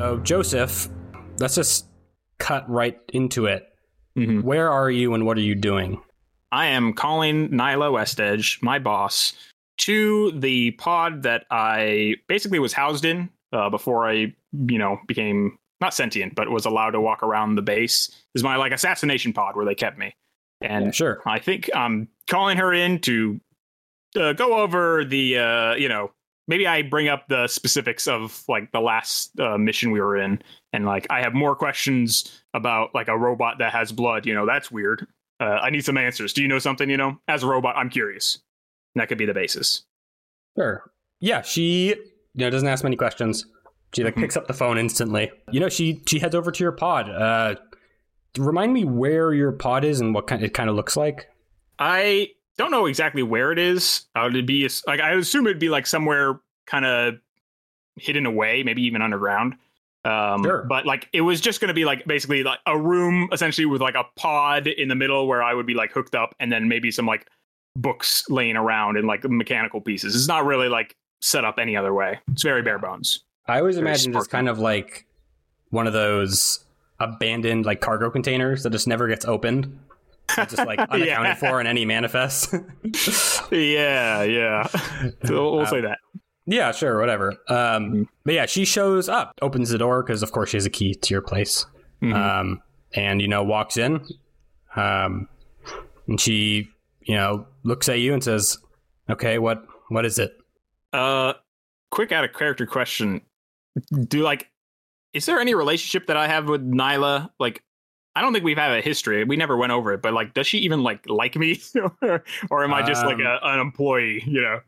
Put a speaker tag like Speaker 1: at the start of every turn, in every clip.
Speaker 1: So, Joseph, let's just cut right into it.
Speaker 2: Mhm.
Speaker 1: Where are you and what are you doing?
Speaker 2: I am calling Nyla Westedge, my boss, to the pod that I basically was housed in uh, before I, you know, became not sentient, but was allowed to walk around the base. This is my like assassination pod where they kept me, and
Speaker 1: Yeah, sure.
Speaker 2: I think I'm calling her in to uh, go over the, uh, you know, maybe I bring up the specifics of like the last uh, mission we were in, and like I have more questions about like a robot that has blood. You know, that's weird. Uh, I need some answers. Do you know something? You know, as a robot, I'm curious. And that could be the basis.
Speaker 1: Sure. Yeah, she you know doesn't ask many questions. She like
Speaker 2: Mhm.
Speaker 1: picks up the phone instantly. You know, she she heads over to your pod. Uh remind me where your pod is and what kind it kind of looks like.
Speaker 2: I don't know exactly where it is. Uh, it'd be like I assume it'd be like somewhere kind of hidden away, maybe even underground. Um,
Speaker 1: Sure.
Speaker 2: But like it was just going to be like basically like a room essentially with like a pod in the middle where I would be like hooked up, and then maybe some like books laying around and like mechanical pieces. It's not really like set up any other way. It's very bare bones.
Speaker 1: I always
Speaker 2: Very
Speaker 1: imagine it's kind of like one of those abandoned like cargo containers that just never gets opened. Just like unaccounted
Speaker 2: Yeah.
Speaker 1: for in any manifest.
Speaker 2: Yeah, yeah. So we'll say that.
Speaker 1: yeah, sure, whatever. Um, but yeah, she shows up, opens the door because of course she has a key to your place.
Speaker 2: Mhm.
Speaker 1: um, and you know walks in, um, and she you know looks at you and says, "Okay, what what is it?"
Speaker 2: Uh, quick out of character question: Do like, is there any relationship that I have with Nyla? Like, I don't think we've had a history. We never went over it, but like, does she even like like me, or, or am I just like
Speaker 1: Um,
Speaker 2: a, an employee? You know?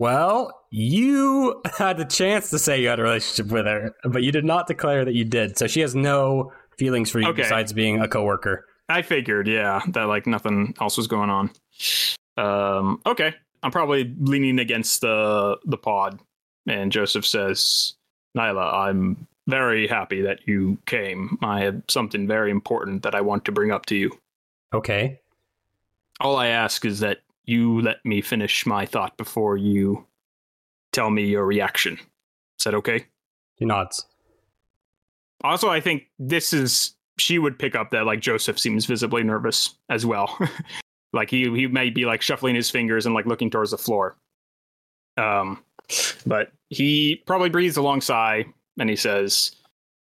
Speaker 1: Well, you had the chance to say you had a relationship with her, but you did not declare that you did. So she has no feelings for you
Speaker 2: Okay.
Speaker 1: besides being a coworker.
Speaker 2: I figured, yeah, that like nothing else was going on. Um, okay, I'm probably leaning against the the pod, and Joseph says, "Nyla, I'm very happy that you came. I had something very important that I want to bring up to you."
Speaker 1: Okay.
Speaker 2: All I ask is that you let me finish my thought before you tell me your reaction. Is that okay?
Speaker 1: He nods.
Speaker 2: Also, I think this is she would pick up that like Joseph seems visibly nervous as well. like he he may be like shuffling his fingers and like looking towards the floor. Um but he probably breathes a long sigh and he says,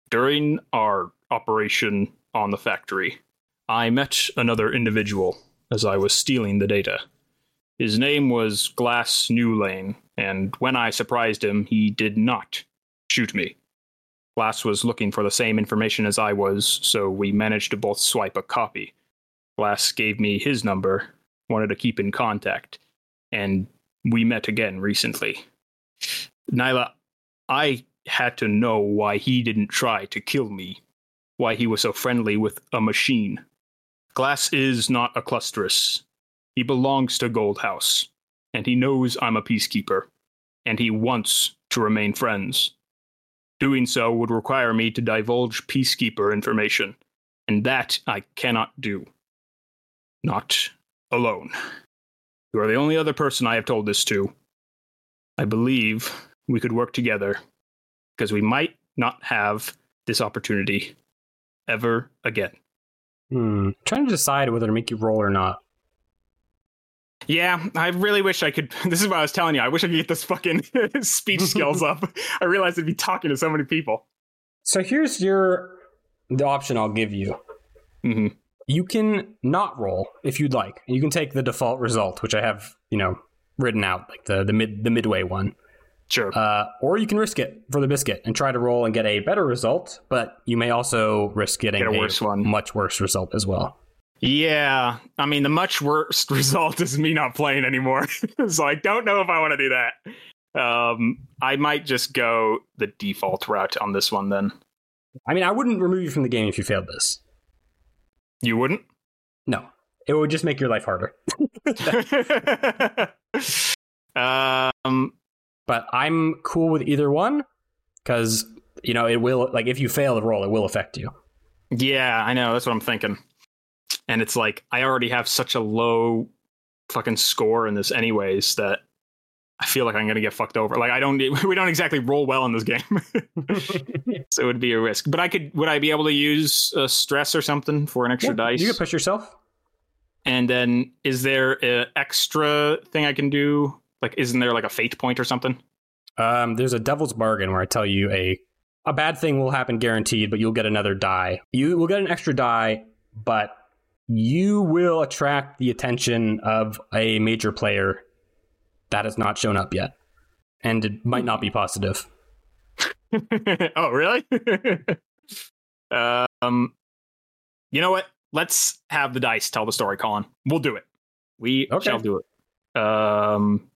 Speaker 2: "During our operation on the factory, I met another individual as I was stealing the data. His name was Glass Newlane, and when I surprised him, he did not shoot me. Glass was looking for the same information as I was, so we managed to both swipe a copy. Glass gave me his number, wanted to keep in contact, and we met again recently. Nyla, I had to know why he didn't try to kill me, why he was so friendly with a machine. Glass is not a clusterus. He belongs to Gold House, and he knows I'm a peacekeeper, and he wants to remain friends. Doing so would require me to divulge peacekeeper information, and that I cannot do. Not alone. You are the only other person I have told this to. I believe we could work together because we might not have this opportunity ever again.
Speaker 1: Hmm. Trying to decide whether to make you roll or not.
Speaker 2: Yeah, I really wish I could. This is what I was telling you. I wish I could get this fucking speech skills up. I realized I'd be talking to so many people.
Speaker 1: So here's your the option I'll give you.
Speaker 2: hmm
Speaker 1: You can not roll if you'd like. You can take the default result, which I have, you know, written out, like the the mid the midway one.
Speaker 2: Sure.
Speaker 1: Uh, or you can risk it for the biscuit and try to roll and get a better result, but you may also risk getting
Speaker 2: Get a worse one.
Speaker 1: much worse result as well.
Speaker 2: yeah, I mean, the much worst result is me not playing anymore. so I don't know if I want to do that. Um, I might just go the default route on this one then.
Speaker 1: I mean, I wouldn't remove you from the game if you failed this.
Speaker 2: You wouldn't?
Speaker 1: No, it would just make your life harder.
Speaker 2: um,
Speaker 1: But I'm cool with either one because you know it will. Like, if you fail the roll, it will affect you.
Speaker 2: Yeah, I know. That's what I'm thinking. And it's like I already have such a low fucking score in this, anyways. That I feel like I'm gonna get fucked over. Like I don't, we don't exactly roll well in this game, so it would be a risk. But I could, would I be able to use a stress or something for an extra
Speaker 1: Yeah,
Speaker 2: dice?
Speaker 1: You can push yourself.
Speaker 2: And then, is there an extra thing I can do? Like, isn't there like a fate point or something?
Speaker 1: Um, there's a devil's bargain where I tell you a a bad thing will happen guaranteed, but you'll get another die. You will get an extra die, but you will attract the attention of a major player that has not shown up yet, and it might not be positive.
Speaker 2: oh, really? um, you know what? Let's have the dice tell the story, Colin. We'll do it. We
Speaker 1: Okay.
Speaker 2: shall do it. Um,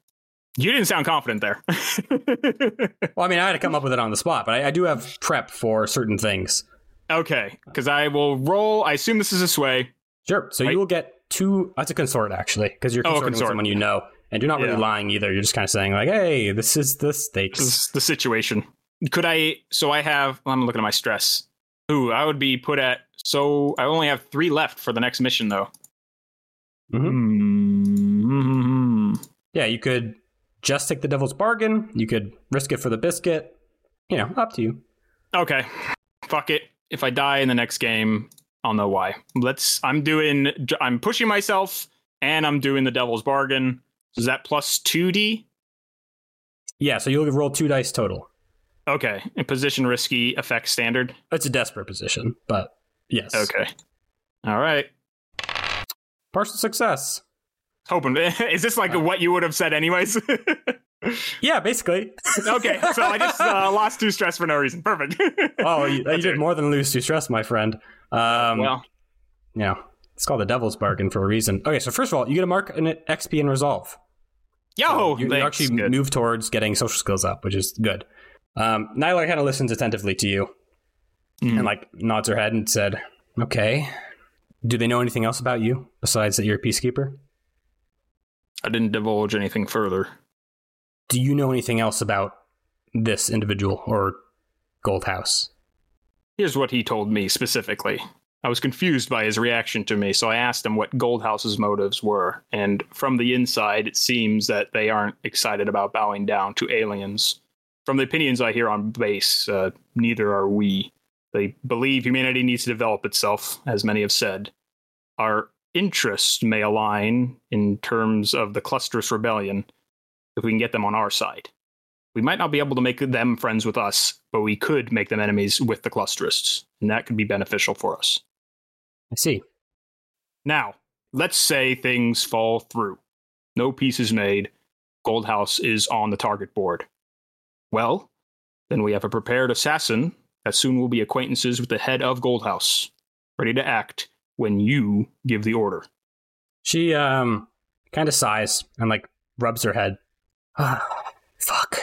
Speaker 2: you didn't sound confident there.
Speaker 1: Well, I mean, I had to come up with it on the spot, but I, I do have prep for certain things.
Speaker 2: okay, because I will roll. I assume this is a sway.
Speaker 1: Sure. So
Speaker 2: Right.
Speaker 1: you will get two. That's a consort actually, because you're
Speaker 2: Oh, a
Speaker 1: consorting with
Speaker 2: consort.
Speaker 1: someone you know, and you're not really
Speaker 2: Yeah.
Speaker 1: lying either. You're just kind of saying like, "Hey, this is the stakes."
Speaker 2: This is the situation. Could I? So I have. I'm looking at my stress. Ooh, I would be put at. So I only have three left for the next mission, though. Mm-hmm. Hmm, hmm, hmm, hmm.
Speaker 1: Yeah, you could just take the devil's bargain. You could risk it for the biscuit. You know, up to you.
Speaker 2: Okay. Fuck it. If I die in the next game, I'll know why. Let's. I'm doing. I'm pushing myself, and I'm doing the devil's bargain. Is that plus two D?
Speaker 1: Yeah, so you'll roll two dice total.
Speaker 2: Okay. And position risky effect standard.
Speaker 1: It's a desperate position, but yes.
Speaker 2: Okay. All right.
Speaker 1: Partial success.
Speaker 2: Hoping. Is this like what you would have said anyways?
Speaker 1: Yeah, basically.
Speaker 2: okay. So I just uh, lost two stress for no reason. Perfect.
Speaker 1: oh, you, you did more than lose to stress, my friend. Um,
Speaker 2: well,
Speaker 1: yeah, it's called the devil's bargain for a reason. Okay, so first of all, you get a mark in XP and resolve.
Speaker 2: yo,
Speaker 1: you, you actually
Speaker 2: Good.
Speaker 1: move towards getting social skills up, which is good. Um, Nyla kind of listens attentively two you
Speaker 2: Mhm.
Speaker 1: and like nods her head and said, "Okay, do they know anything else about you besides that you're a peacekeeper?
Speaker 2: I didn't divulge anything further.
Speaker 1: Do you know anything else about this individual or Goldhouse?
Speaker 2: Here's what he told me specifically. I was confused by his reaction to me, so I asked him what Goldhouse's motives were. And from the inside, it seems that they aren't excited about bowing down to aliens. From the opinions I hear on base, uh, neither are we. They believe humanity needs to develop itself, as many have said. Our interests may align in terms of the Clusterous Rebellion if we can get them on our side. We might not be able to make them friends with us, but we could make them enemies with the Clusterists, and that could be beneficial for us.
Speaker 1: I see.
Speaker 2: Now, let's say things fall through. No peace is made. Goldhouse is on the target board. Well, then we have a prepared assassin that soon will be acquaintances with the head of Goldhouse, ready to act when you give the order.
Speaker 1: She um kind of sighs and like rubs her head. Ah, fuck.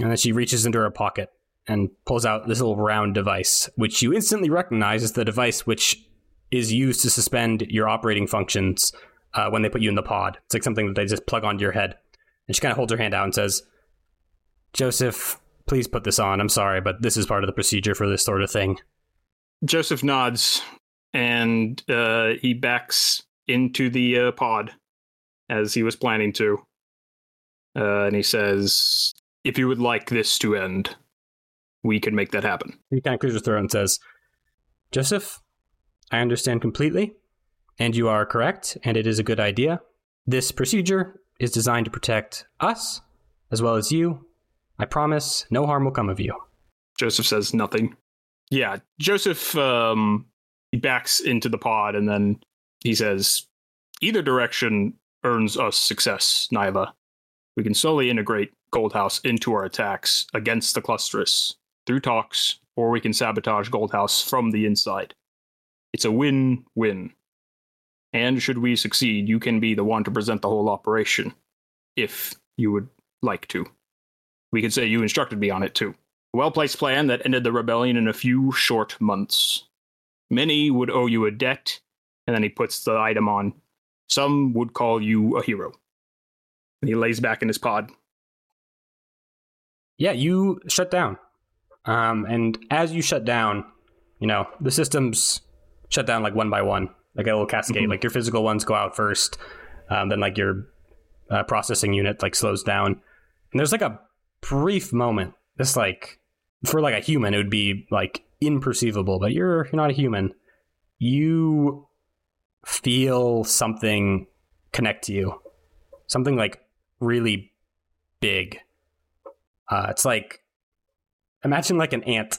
Speaker 1: And then she reaches into her pocket and pulls out this little round device, which you instantly recognize as the device which is used to suspend your operating functions uh, when they put you in the pod. It's like something that they just plug onto your head. And she kind of holds her hand out and says, Joseph, please put this on. I'm sorry, but this is part of the procedure for this sort of thing.
Speaker 2: Joseph nods and uh, he backs into the uh, pod as he was planning to. Uh, and he says, If you would like this to end, we can make that happen.
Speaker 1: He kind of clears his throat and says, Joseph, I understand completely, and you are correct, and it is a good idea. This procedure is designed to protect us as well as you. I promise no harm will come of you.
Speaker 2: Joseph says nothing. Yeah, Joseph um, he backs into the pod and then he says, Either direction earns us success, Nyla. We can slowly integrate Goldhouse into our attacks against the Clusterus through talks, or we can sabotage Goldhouse from the inside. It's a win win. And should we succeed, you can be the one to present the whole operation, if you would like to. We could say you instructed me on it too. A well placed plan that ended the rebellion in a few short months. Many would owe you a debt, and then he puts the item on. Some would call you a hero. And he lays back in his pod.
Speaker 1: Yeah, you shut down. Um, and as you shut down, you know, the systems shut down like one by one, like a little cascade.
Speaker 2: Mhm.
Speaker 1: Like your physical ones go out first, um, then like your uh, processing unit like slows down. And there's like a brief moment. This like for like a human, it would be like imperceivable, but you're you're not a human. You feel something connect to you. Something like really big. Uh, it's like imagine like an ant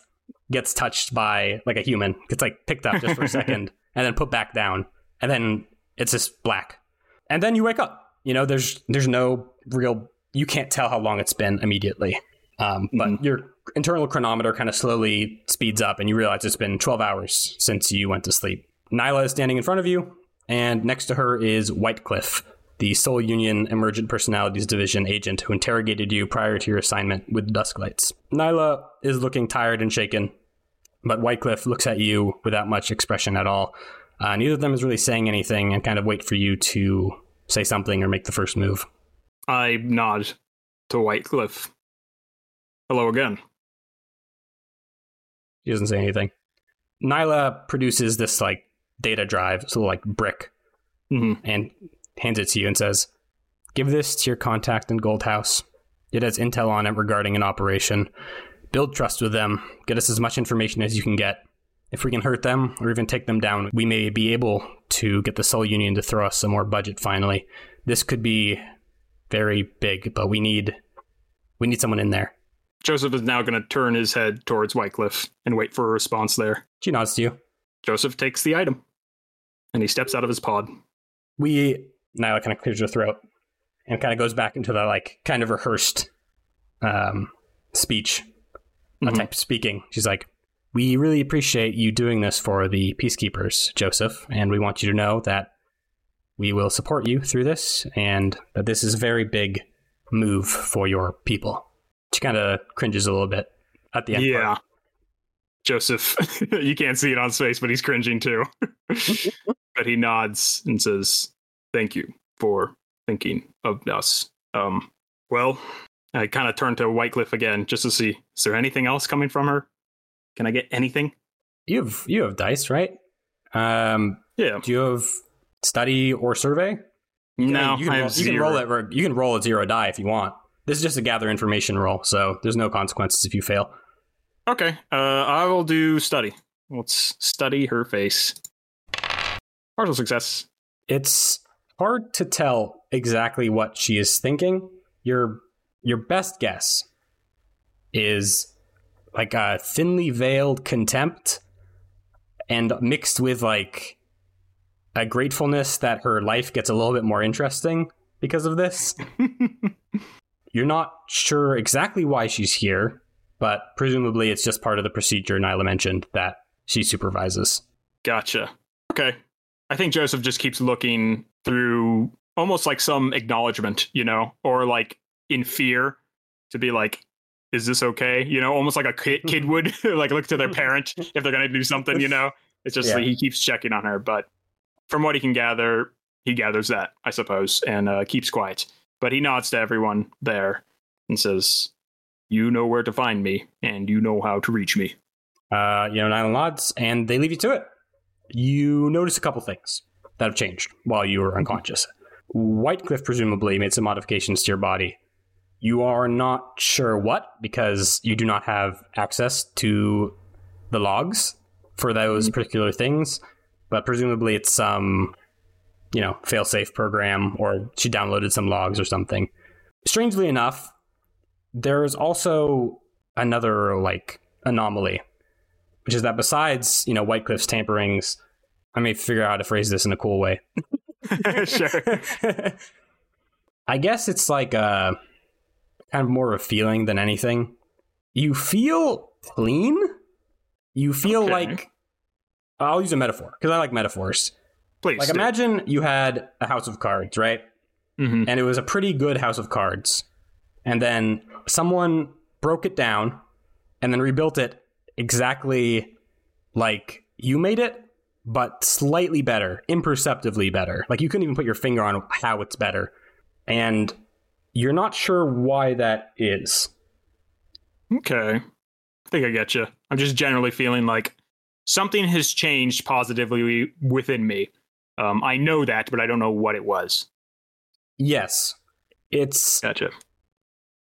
Speaker 1: gets touched by like a human, gets like picked up just for a second and then put back down, and then it's just black. And then you wake up. You know, there's there's no real you can't tell how long it's been immediately. Um, but mm-hmm. your internal chronometer kind of slowly speeds up, and you realize it's been 12 hours since you went to sleep. Nyla is standing in front of you, and next to her is Whitecliff, the Soul Union Emergent Personalities Division agent who interrogated you prior to your assignment with Dusklights. Nyla is looking tired and shaken, but Whitecliff looks at you without much expression at all. Uh, neither of them is really saying anything and kind of wait for you to say something or make the first move.
Speaker 2: I nod to Whitecliff. Hello again.
Speaker 1: He doesn't say anything. Nyla produces this like data drive, so like brick, mm-hmm. and hands it to you and says, "Give this to your contact in Gold House. It has intel on it regarding an operation. Build trust with them. Get us as much information as you can get. If we can hurt them or even take them down, we may be able to get the Soul Union to throw us some more budget finally. This could be very big, but we need we need someone in there.
Speaker 2: Joseph is now going to turn his head towards Whitecliff and wait for a response there.
Speaker 1: She nods to you.
Speaker 2: Joseph takes the item and he steps out of his pod.
Speaker 1: We Nyla kind of clears her throat and kind of goes back into the like kind of rehearsed um, speech mm-hmm. type speaking. She's like, "We really appreciate you doing this for the peacekeepers, Joseph, and we want you to know that we will support you through this, and that this is a very big move for your people." She kind of cringes a little bit at the end.
Speaker 2: Yeah. Part. Joseph, you can't see it on space, but he's cringing too. but he nods and says, "Thank you for thinking of us." Um, well, I kind of turn to Whitecliff again just to see is there anything else coming from her? Can I get anything?
Speaker 1: You have you have dice, right? Um,
Speaker 2: yeah.
Speaker 1: Do you have study or survey?
Speaker 2: No,
Speaker 1: you can, roll, you can roll it. You can roll a zero die if you want. This is just a gather information roll, so there's no consequences if you fail.
Speaker 2: Okay, uh, I will do study. Let's study her face. Partial success.
Speaker 1: It's hard to tell exactly what she is thinking. Your your best guess is like a thinly veiled contempt and mixed with like a gratefulness that her life gets a little bit more interesting because of this. You're not sure exactly why she's here, but presumably it's just part of the procedure Nyla mentioned that she supervises.
Speaker 2: Gotcha. Okay. I think Joseph just keeps looking through almost like some acknowledgement, you know, or like in fear to be like, is this okay? You know, almost like a kid, kid would like look to their parent if they're going to do something, you know? It's just yeah. like he keeps checking on her. But from what he can gather, he gathers that, I suppose, and uh, keeps quiet. But he nods to everyone there and says, You know where to find me, and you know how to reach me.
Speaker 1: Uh, you know, Nyla nods, and they leave you to it. You notice a couple things that have changed while you were unconscious. Whitecliff presumably made some modifications to your body you are not sure what because you do not have access to the logs for those mm-hmm. particular things, but presumably it's some, you know, failsafe program or she downloaded some logs or something. Strangely enough, there's also another like anomaly, which is that besides, you know, Whitecliff's tamperings, I may figure out how to phrase this in a cool way.
Speaker 2: sure.
Speaker 1: I guess it's like a kind of more of a feeling than anything. You feel clean. You feel okay. like I'll use a metaphor because I like metaphors.
Speaker 2: Please.
Speaker 1: Like do. imagine you had a house of cards, right? Mm-hmm. And it was a pretty good house of cards. And then someone broke it down and then rebuilt it exactly like you made it, but slightly better, imperceptibly better. Like you couldn't even put your finger on how it's better. And you're not sure why that is.
Speaker 2: Okay. I think I get you. I'm just generally feeling like something has changed positively within me. Um, I know that, but I don't know what it was.
Speaker 1: Yes. It's.
Speaker 2: Gotcha.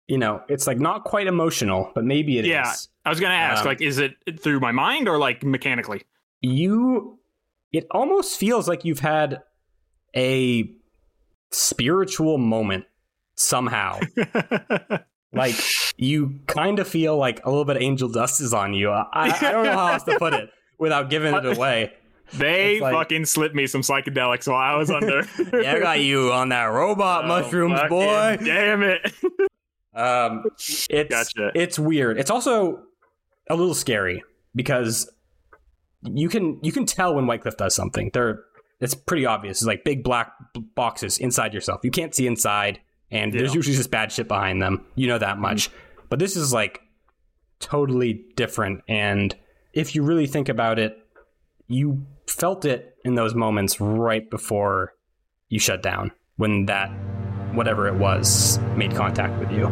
Speaker 1: you know, it's like not quite emotional, but maybe it is.
Speaker 2: Yeah. I was gonna ask,
Speaker 1: Um,
Speaker 2: like, is it through my mind or like mechanically?
Speaker 1: You, it almost feels like you've had a spiritual moment somehow. like you kind of feel like a little bit of angel dust is on you. I, I don't know how else to put it without giving it away.
Speaker 2: They
Speaker 1: like-
Speaker 2: fucking slipped me some psychedelics while I was under.
Speaker 1: Yeah, I got you on that robot
Speaker 2: Oh,
Speaker 1: mushrooms, boy.
Speaker 2: Damn it.
Speaker 1: Um, it's
Speaker 2: Gotcha.
Speaker 1: it's weird. It's also a little scary because you can you can tell when Whitecliff does something. They're it's pretty obvious. It's like big black boxes inside yourself. You can't see inside, and there's usually just bad shit behind them. You know that much. But this is like totally different. And if you really think about it, you felt it in those moments right before you shut down when that whatever it was made contact with you.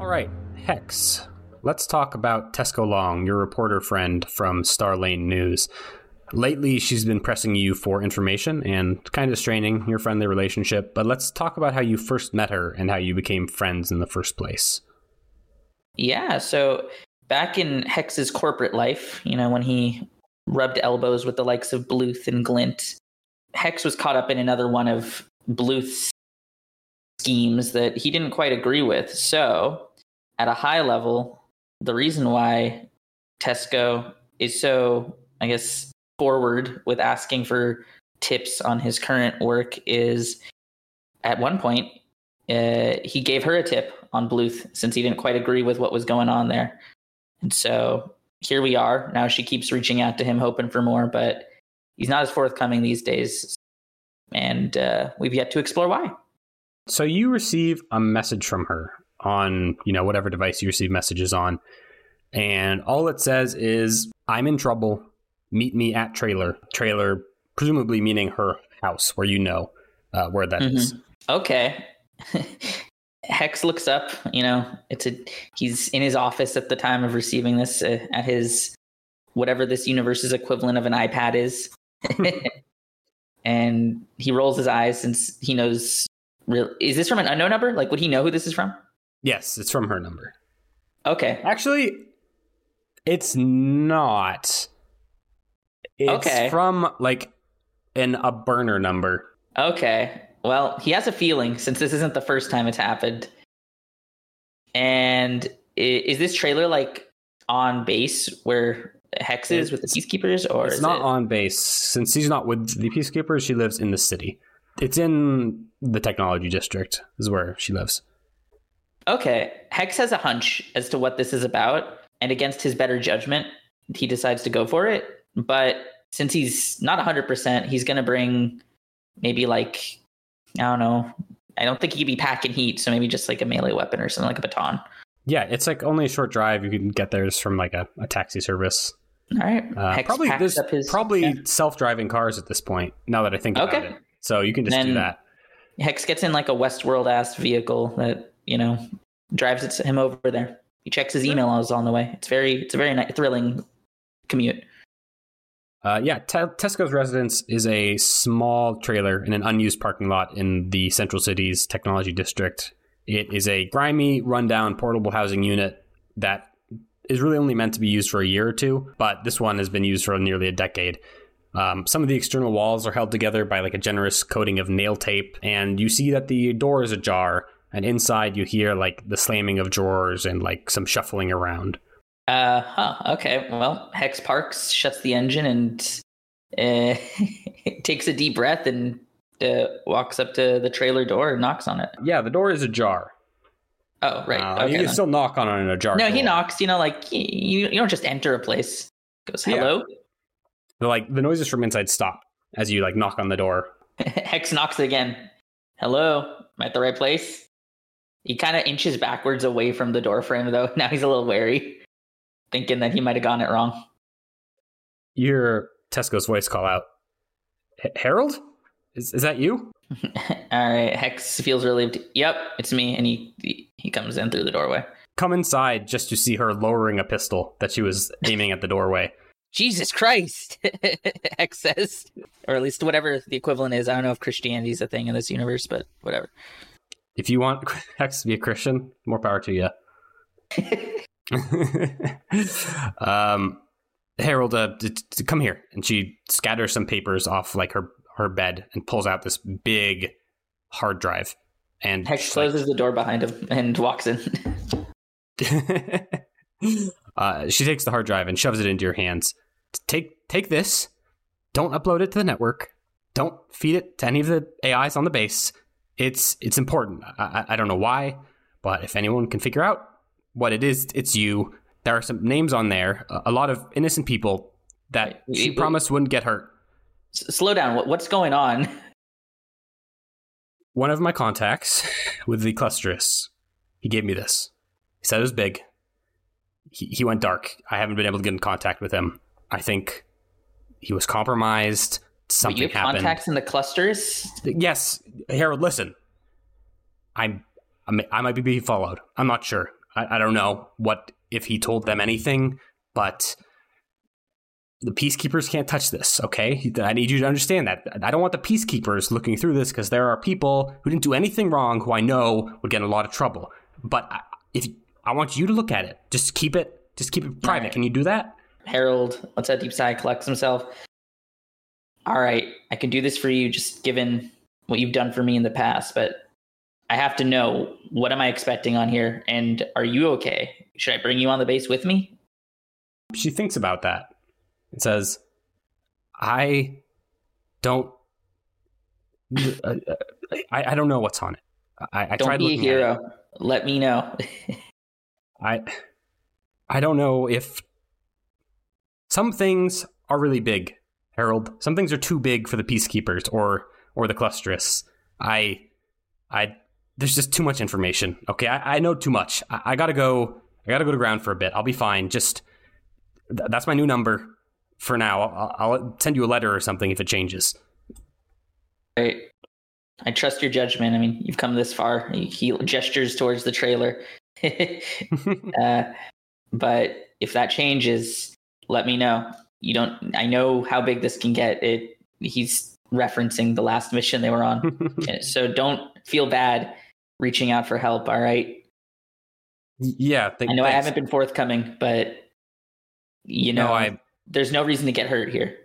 Speaker 1: All right, Hex. Let's talk about Tesco Long, your reporter friend from Starlane News. Lately, she's been pressing you for information and kind of straining your friendly relationship, but let's talk about how you first met her and how you became friends in the first place.
Speaker 3: Yeah, so back in Hex's corporate life, you know, when he rubbed elbows with the likes of Bluth and Glint, Hex was caught up in another one of Bluth's schemes that he didn't quite agree with. So, at a high level, the reason why Tesco is so, I guess, forward with asking for tips on his current work is at one point uh, he gave her a tip on Bluth since he didn't quite agree with what was going on there. And so here we are. Now she keeps reaching out to him, hoping for more, but he's not as forthcoming these days. And uh, we've yet to explore why.
Speaker 1: So you receive a message from her on, you know, whatever device you receive messages on. And all it says is, I'm in trouble. Meet me at trailer. Trailer, presumably meaning her house, where you know uh, where that is.
Speaker 3: Okay. Hex looks up, you know, it's a he's in his office at the time of receiving this uh, at his whatever this universe's equivalent of an iPad is. and he rolls his eyes since he knows real is this from an unknown number? Like would he know who this is from?
Speaker 1: Yes, it's from her number.
Speaker 3: Okay.
Speaker 1: Actually, it's not. It's
Speaker 3: Okay.
Speaker 1: from like an a burner number.
Speaker 3: Okay. Well, he has a feeling since this isn't the first time it's happened. And is this trailer like on base where Hex is with the Peacekeepers, or
Speaker 1: It's not
Speaker 3: it?
Speaker 1: on base since she's not with the peacekeepers. She lives in the city. It's in the technology district. Is where she lives.
Speaker 3: Okay. Hex has a hunch as to what this is about, and against his better judgment, he decides to go for it. But since he's not 100%, he's going to bring maybe like, I don't know. I don't think he could be packing heat, so maybe just like a melee weapon or something like a baton.
Speaker 1: Yeah, it's like only a short drive. You can get there just from like a, a taxi service.
Speaker 3: All right.
Speaker 1: Uh,
Speaker 3: Hex
Speaker 1: probably
Speaker 3: up his-
Speaker 1: probably
Speaker 3: yeah.
Speaker 1: self-driving cars at this point. Now that I think about
Speaker 3: Okay.
Speaker 1: it, so you can just do that.
Speaker 3: Hex gets in like a Westworld ass vehicle that you know drives him over there. He checks his email emails on the way. It's very, it's a very thrilling commute.
Speaker 1: Uh, yeah, Te- Tesco's residence is a small trailer in an unused parking lot in the Central City's technology district. It is a grimy, rundown, portable housing unit that is really only meant to be used for a year or two, but this one has been used for nearly a decade. Um, some of the external walls are held together by like a generous coating of nail tape, and you see that the door is ajar, and inside you hear like the slamming of drawers and like some shuffling around.
Speaker 3: Uh huh. Okay. Well, Hex parks, shuts the engine, and uh, takes a deep breath and uh, walks up to the trailer door and knocks on it.
Speaker 1: Yeah, the door is ajar.
Speaker 3: Oh, right.
Speaker 1: Uh,
Speaker 3: okay.
Speaker 1: you can
Speaker 3: then.
Speaker 1: still knock on it in a jar.
Speaker 3: no, he knocks. You know, like you, you don't just enter a place. Goes
Speaker 1: Yeah.
Speaker 3: hello.
Speaker 1: But, like the noises from inside stop as you like knock on the door.
Speaker 3: Hex knocks again. Hello, am I at the right place? He kind of inches backwards away from the door frame, though. Now he's a little wary, thinking that he might have gotten it wrong.
Speaker 1: Your Tesco's voice call out, "H- "Harold, is is that you?"
Speaker 3: All right, Hex feels relieved. Yep, it's me, and he he, he comes in through the doorway.
Speaker 1: Come inside just to see her lowering a pistol that she was aiming at the doorway.
Speaker 3: Jesus Christ, Hex says, or at least whatever the equivalent is. I don't know if Christianity is a thing in this universe, but whatever.
Speaker 1: If you want Hex to be a Christian, more power to you. um, Harold, uh, come here, and she scatters some papers off like her her bed and pulls out this big hard drive. And
Speaker 3: Hex
Speaker 1: like-
Speaker 3: closes the door behind him and walks in.
Speaker 1: uh, she takes the hard drive and shoves it into your hands. Take take this. Don't upload it to the network. Don't feed it to any of the AIs on the base. It's it's important. I, I don't know why, but if anyone can figure out what it is, it's you. There are some names on there. A, lot of innocent people that she
Speaker 3: wait,
Speaker 1: promised wouldn't get hurt.
Speaker 3: Slow down. What, what's going on?
Speaker 1: One of my contacts with the clusterus, he gave me this. He said it was big. He, he went dark. I haven't been able to get in contact with him. I think he was compromised.
Speaker 3: Wait,
Speaker 1: Something
Speaker 3: you have
Speaker 1: happened.
Speaker 3: contacts in the clusters?
Speaker 1: Yes, Harold. Listen, I'm, I'm I might be being followed. I'm not sure. I, I don't know what if he told them anything, but the peacekeepers can't touch this. Okay, I need you to understand that. I don't want the peacekeepers looking through this because there are people who didn't do anything wrong who I know would get in a lot of trouble. But if I want you to look at it, just keep it, just keep it private.
Speaker 3: Alright.
Speaker 1: Can you do that?
Speaker 3: Harold lets a deep sigh, collects himself. All right, I can do this for you, just given what you've done for me in the past, but I have to know what am I expecting on here, and are you okay? Should I bring you on the base with me?
Speaker 1: she thinks about that and says, "I don't, uh, uh, I, I don't know what's on it. I, I
Speaker 3: Don't
Speaker 1: tried
Speaker 3: be a
Speaker 1: looking at it.
Speaker 3: hero. Let me know.
Speaker 1: I, I don't know if some things are really big, Harold. Some things are too big for the peacekeepers or or the clusterus. I, I, there's just too much information. Okay, I, I know too much. I, I gotta go. I gotta go to ground for a bit. I'll be fine. Just th- that's my new number for now. I'll, I'll send you a letter or something if it changes.
Speaker 3: Right. I trust your judgment. I mean, you've come this far. He he gestures towards the trailer. uh, but if that changes, let me know. You don't. I know how big this can get. It. He's referencing the last mission they were on, so don't feel bad reaching out for help. All right.
Speaker 1: yeah, th-
Speaker 3: I know I haven't been forthcoming, but you know,
Speaker 1: No, I
Speaker 3: there's no reason to get hurt here.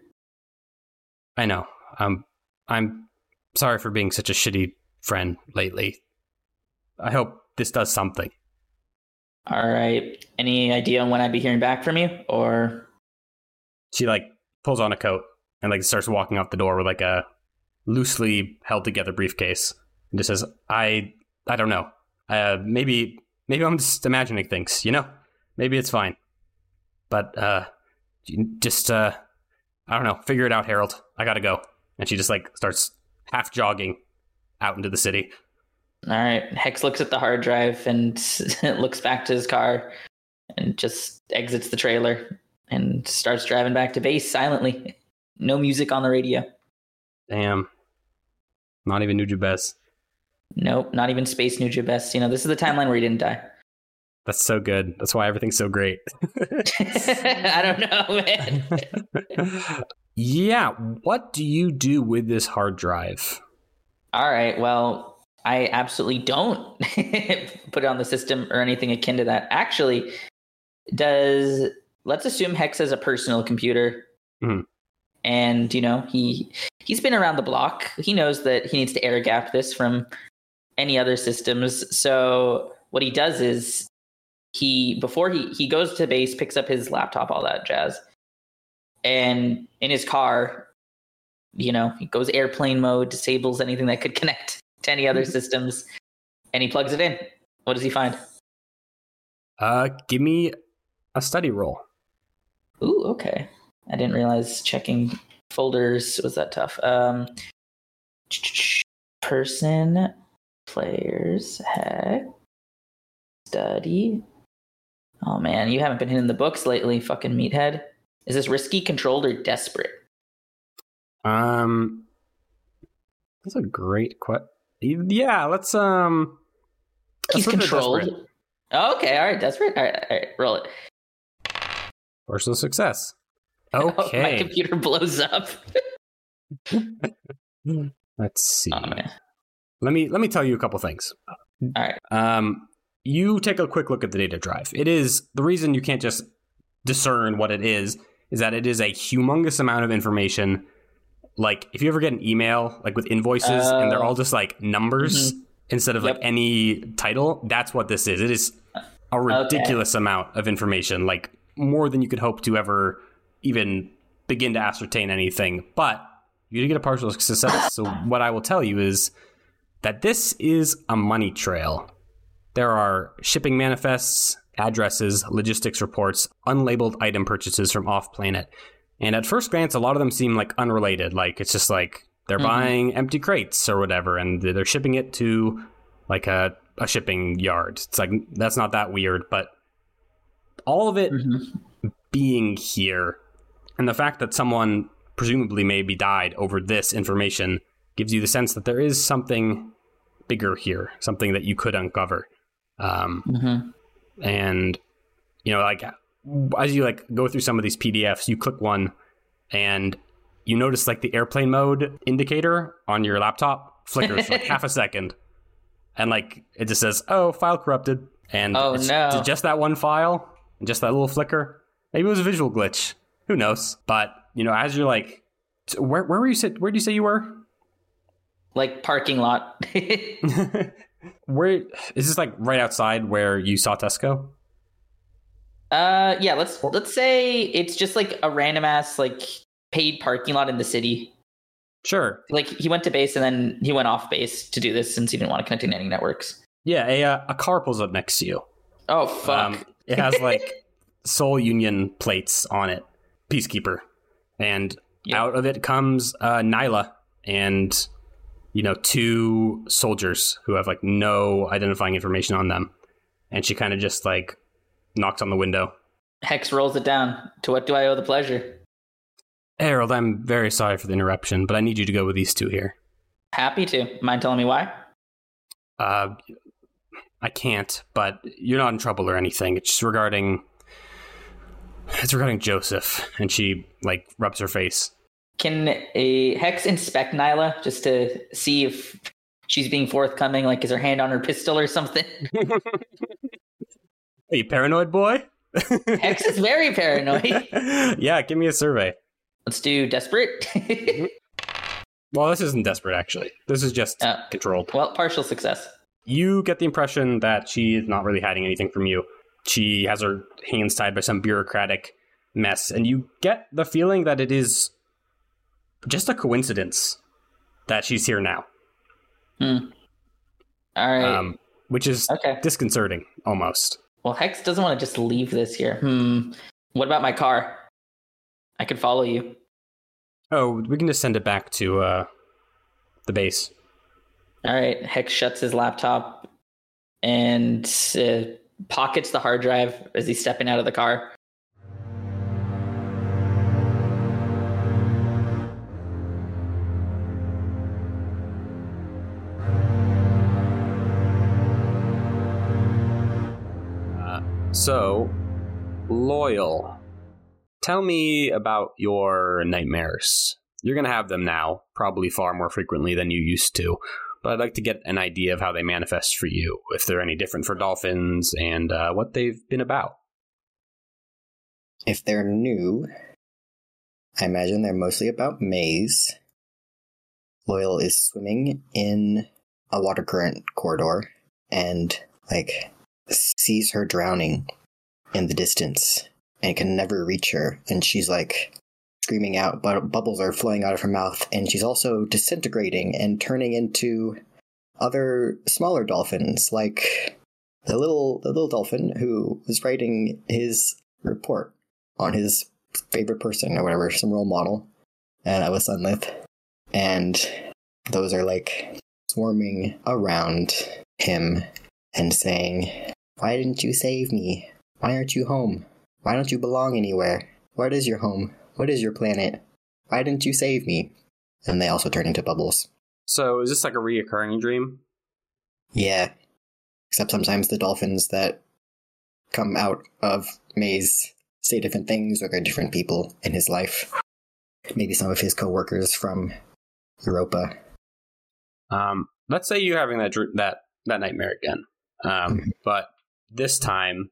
Speaker 1: I know. Um, I'm sorry for being such a shitty friend lately. I hope this does something.
Speaker 3: All right. Any idea on when I'd be hearing back from you, or
Speaker 1: She like pulls on a coat and like starts walking out the door with like a loosely held together briefcase and just says, "I I don't know. Uh, maybe maybe I'm just imagining things. You know, maybe it's fine. But uh, just uh, I don't know. Figure it out, Harold. I gotta go." And she just like starts half jogging out into the city.
Speaker 3: All right. Hex looks at the hard drive and looks back to his car and just exits the trailer and starts driving back to base silently. No music on the radio.
Speaker 1: Damn. Not even Nujabes.
Speaker 3: Nope, not even Space Nujabes. You know, this is the timeline where he didn't die.
Speaker 1: That's so good. That's why everything's so great.
Speaker 3: I don't know, man.
Speaker 1: yeah. What do you do with this hard drive?
Speaker 3: All right. Well, I absolutely don't put it on the system or anything akin to that. Actually, does let's assume Hex has a personal computer,
Speaker 1: Mhm.
Speaker 3: and you know he he's been around the block. He knows that he needs to air gap this from any other systems. So what he does is he before he he goes to base, picks up his laptop, all that jazz, and in his car you know, he goes airplane mode, disables anything that could connect to any other systems, and he plugs it in. What does he find?
Speaker 1: Uh, give me a study roll.
Speaker 3: Ooh, okay. I didn't realize checking folders was that tough. Um, person, players, heck, study. Oh man, you haven't been hitting the books lately, fucking meathead. Is this risky, controlled, or desperate?
Speaker 1: Um, that's a great question. Yeah, let's um.
Speaker 3: He's
Speaker 1: let's at
Speaker 3: controlled.
Speaker 1: desperate.
Speaker 3: Okay, all right, desperate. All right, all right, roll it.
Speaker 1: Partial success.
Speaker 3: Oh
Speaker 1: my
Speaker 3: computer blows up.
Speaker 1: Let's see.
Speaker 3: Oh, man.
Speaker 1: Let me let me tell you a couple things.
Speaker 3: All right.
Speaker 1: Um, you take a quick look at the data drive. It is the reason you can't just discern what it is is that it is a humongous amount of information. Like if you ever get an email like with invoices and they're
Speaker 3: Oh.
Speaker 1: all just like numbers instead of
Speaker 3: Yep.
Speaker 1: like any title, that's what this is. It is a ridiculous amount of information, like more than you could hope to ever even begin to ascertain anything. But you did get a partial success. so what I will tell you is that this is a money trail. There are shipping manifests, addresses, logistics reports, unlabeled item purchases from off planet. And at first glance, a lot of them seem like unrelated. Like it's just like they're
Speaker 3: Mhm.
Speaker 1: buying empty crates or whatever, and they're shipping it to like a, a shipping yard. It's like that's not that weird, but all of it
Speaker 3: Mhm.
Speaker 1: being here and the fact that someone presumably maybe died over this information gives you the sense that there is something bigger here, something that you could uncover. Um,
Speaker 3: Mhm.
Speaker 1: and you know, like as you like go through some of these PDFs, you click one, and you notice like the airplane mode indicator on your laptop flickers for like half a second, and like it just says, "Oh, file corrupted," and
Speaker 3: Oh,
Speaker 1: it's
Speaker 3: no.
Speaker 1: just that one file, and just that little flicker. Maybe it was a visual glitch. Who knows? But you know, as you're like, where where were you sit? Where do you say you were?
Speaker 3: Like parking lot.
Speaker 1: where is this like right outside where you saw Tesco?
Speaker 3: uh, yeah. Let's let's say it's just like a random ass like paid parking lot in the city.
Speaker 1: Sure.
Speaker 3: Like he went to base and then he went off base to do this since he didn't want to connect to any networks.
Speaker 1: Yeah, a uh, a car pulls up next to you.
Speaker 3: Oh fuck.
Speaker 1: Um, it has like Soul Union plates on it, Peacekeeper, and
Speaker 3: Yeah.
Speaker 1: out of it comes uh, Nyla and you know two soldiers who have like no identifying information on them, and she kind of just like knocks on the window.
Speaker 3: Hex rolls it down. To what do I owe the pleasure?
Speaker 1: Harold, I'm very sorry for the interruption, but I need you to go with these two here.
Speaker 3: Happy to. Mind telling me why?
Speaker 1: Uh, I can't, but you're not in trouble or anything. It's just regarding. It's regarding Joseph, and she like rubs her face.
Speaker 3: Can a Hex inspect Nyla just to see if she's being forthcoming? Like, is her hand on her pistol or something?
Speaker 1: Are you paranoid, boy?
Speaker 3: Hex is very paranoid.
Speaker 1: yeah, give me a survey.
Speaker 3: Let's do desperate. Mm-hmm.
Speaker 1: Well, this isn't desperate, actually. This is just
Speaker 3: Oh.
Speaker 1: controlled.
Speaker 3: well, partial success.
Speaker 1: You get the impression that she is not really hiding anything from you. She has her hands tied by some bureaucratic mess, and you get the feeling that it is just a coincidence that she's here now,
Speaker 3: Hmm. All right.
Speaker 1: um, which is
Speaker 3: okay.
Speaker 1: disconcerting almost.
Speaker 3: Well, Hex doesn't want to just leave this here. Hmm. What about my car? I could follow you.
Speaker 1: Oh, we can just send it back to uh, the base.
Speaker 3: All right. Hex shuts his laptop and uh, pockets the hard drive as he's stepping out of the car.
Speaker 1: So, loyal. Tell me about your nightmares. You're going to have them now, probably far more frequently than you used to. But I'd like to get an idea of how they manifest for you, if they're any different for dolphins, and uh, what they've been about.
Speaker 4: If they're new, I imagine they're mostly about Maze. Loyal is swimming in a water current corridor and, like, sees her drowning in the distance and can never reach her. And she's, like, screaming out, but bubbles are flowing out of her mouth. And she's also disintegrating and turning into other smaller dolphins, like the little the little dolphin who was writing his report on his favorite person or whatever, some role model, and I was Sunlith. And those are like swarming around him and saying, Why didn't you save me? Why aren't you home? Why don't you belong anywhere? What is your home? What is your planet? Why didn't you save me? And they also turn into bubbles.
Speaker 1: So, is this like a reoccurring dream?
Speaker 4: Yeah. Except sometimes the dolphins that come out of Maze say different things, or they're different people in his life. Maybe some of his coworkers from Europa.
Speaker 1: Um, let's say you're having that dr- that that nightmare again, um,
Speaker 4: Mhm.
Speaker 1: but this time,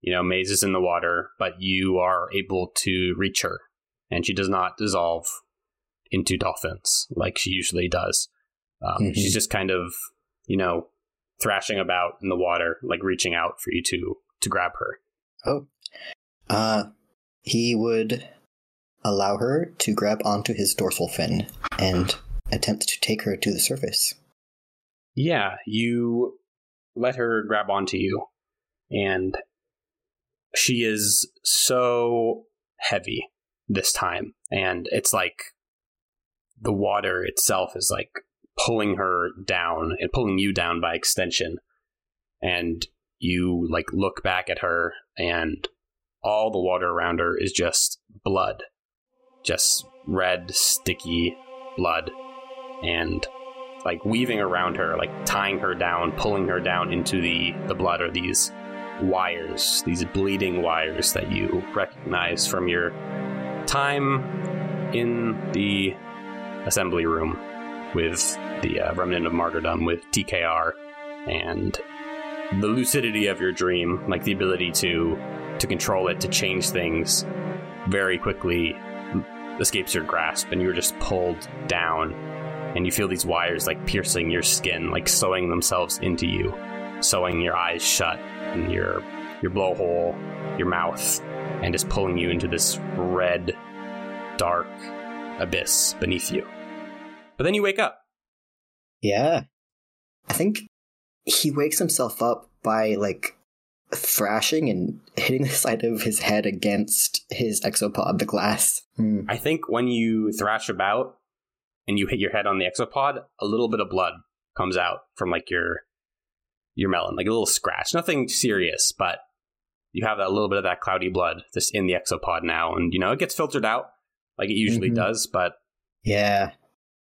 Speaker 1: you know, Maze is in the water, but you are able to reach her, and she does not dissolve into dolphins like she usually does. Um,
Speaker 4: Mhm.
Speaker 1: She's just kind of, you know, thrashing about in the water, like reaching out for you to to grab her.
Speaker 4: Oh. Uh, he would allow her to grab onto his dorsal fin and attempt to take her to the surface.
Speaker 1: Yeah, you let her grab onto you, and she is so heavy this time, and it's like the water itself is like pulling her down and pulling you down by extension. And you like look back at her, and all the water around her is just blood, just red, sticky blood, and like weaving around her, like tying her down, pulling her down into the the blood are these wires, these bleeding wires that you recognize from your time in the assembly room with the uh, remnant of martyrdom with TKR and the lucidity of your dream, like the ability to to control it, to change things very quickly escapes your grasp and you're just pulled down and you feel these wires like piercing your skin, like sewing themselves into you, sewing your eyes shut your your blowhole, your mouth, and just pulling you into this red, dark abyss beneath you. But then you wake up.
Speaker 4: Yeah. I think he wakes himself up by like thrashing and hitting the side of his head against his exopod, the glass. Hmm.
Speaker 1: I think when you thrash about and you hit your head on the exopod, a little bit of blood comes out from like your your melon, like a little scratch. Nothing serious, but you have that little bit of that cloudy blood just in the exopod now, and you know it gets filtered out like it usually
Speaker 4: Mhm.
Speaker 1: does. But
Speaker 4: Yeah,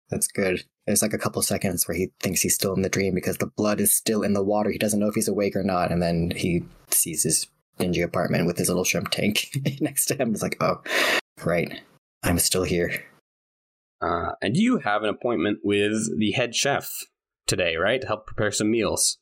Speaker 4: that's good. There's like a couple seconds where he thinks he's still in the dream because the blood is still in the water. He doesn't know if he's awake or not, and then he sees his dingy apartment with his little shrimp tank next to him. He's like, "Oh, right, I'm still here."
Speaker 1: uh, and you have an appointment with the head chef today, right, to help prepare some meals.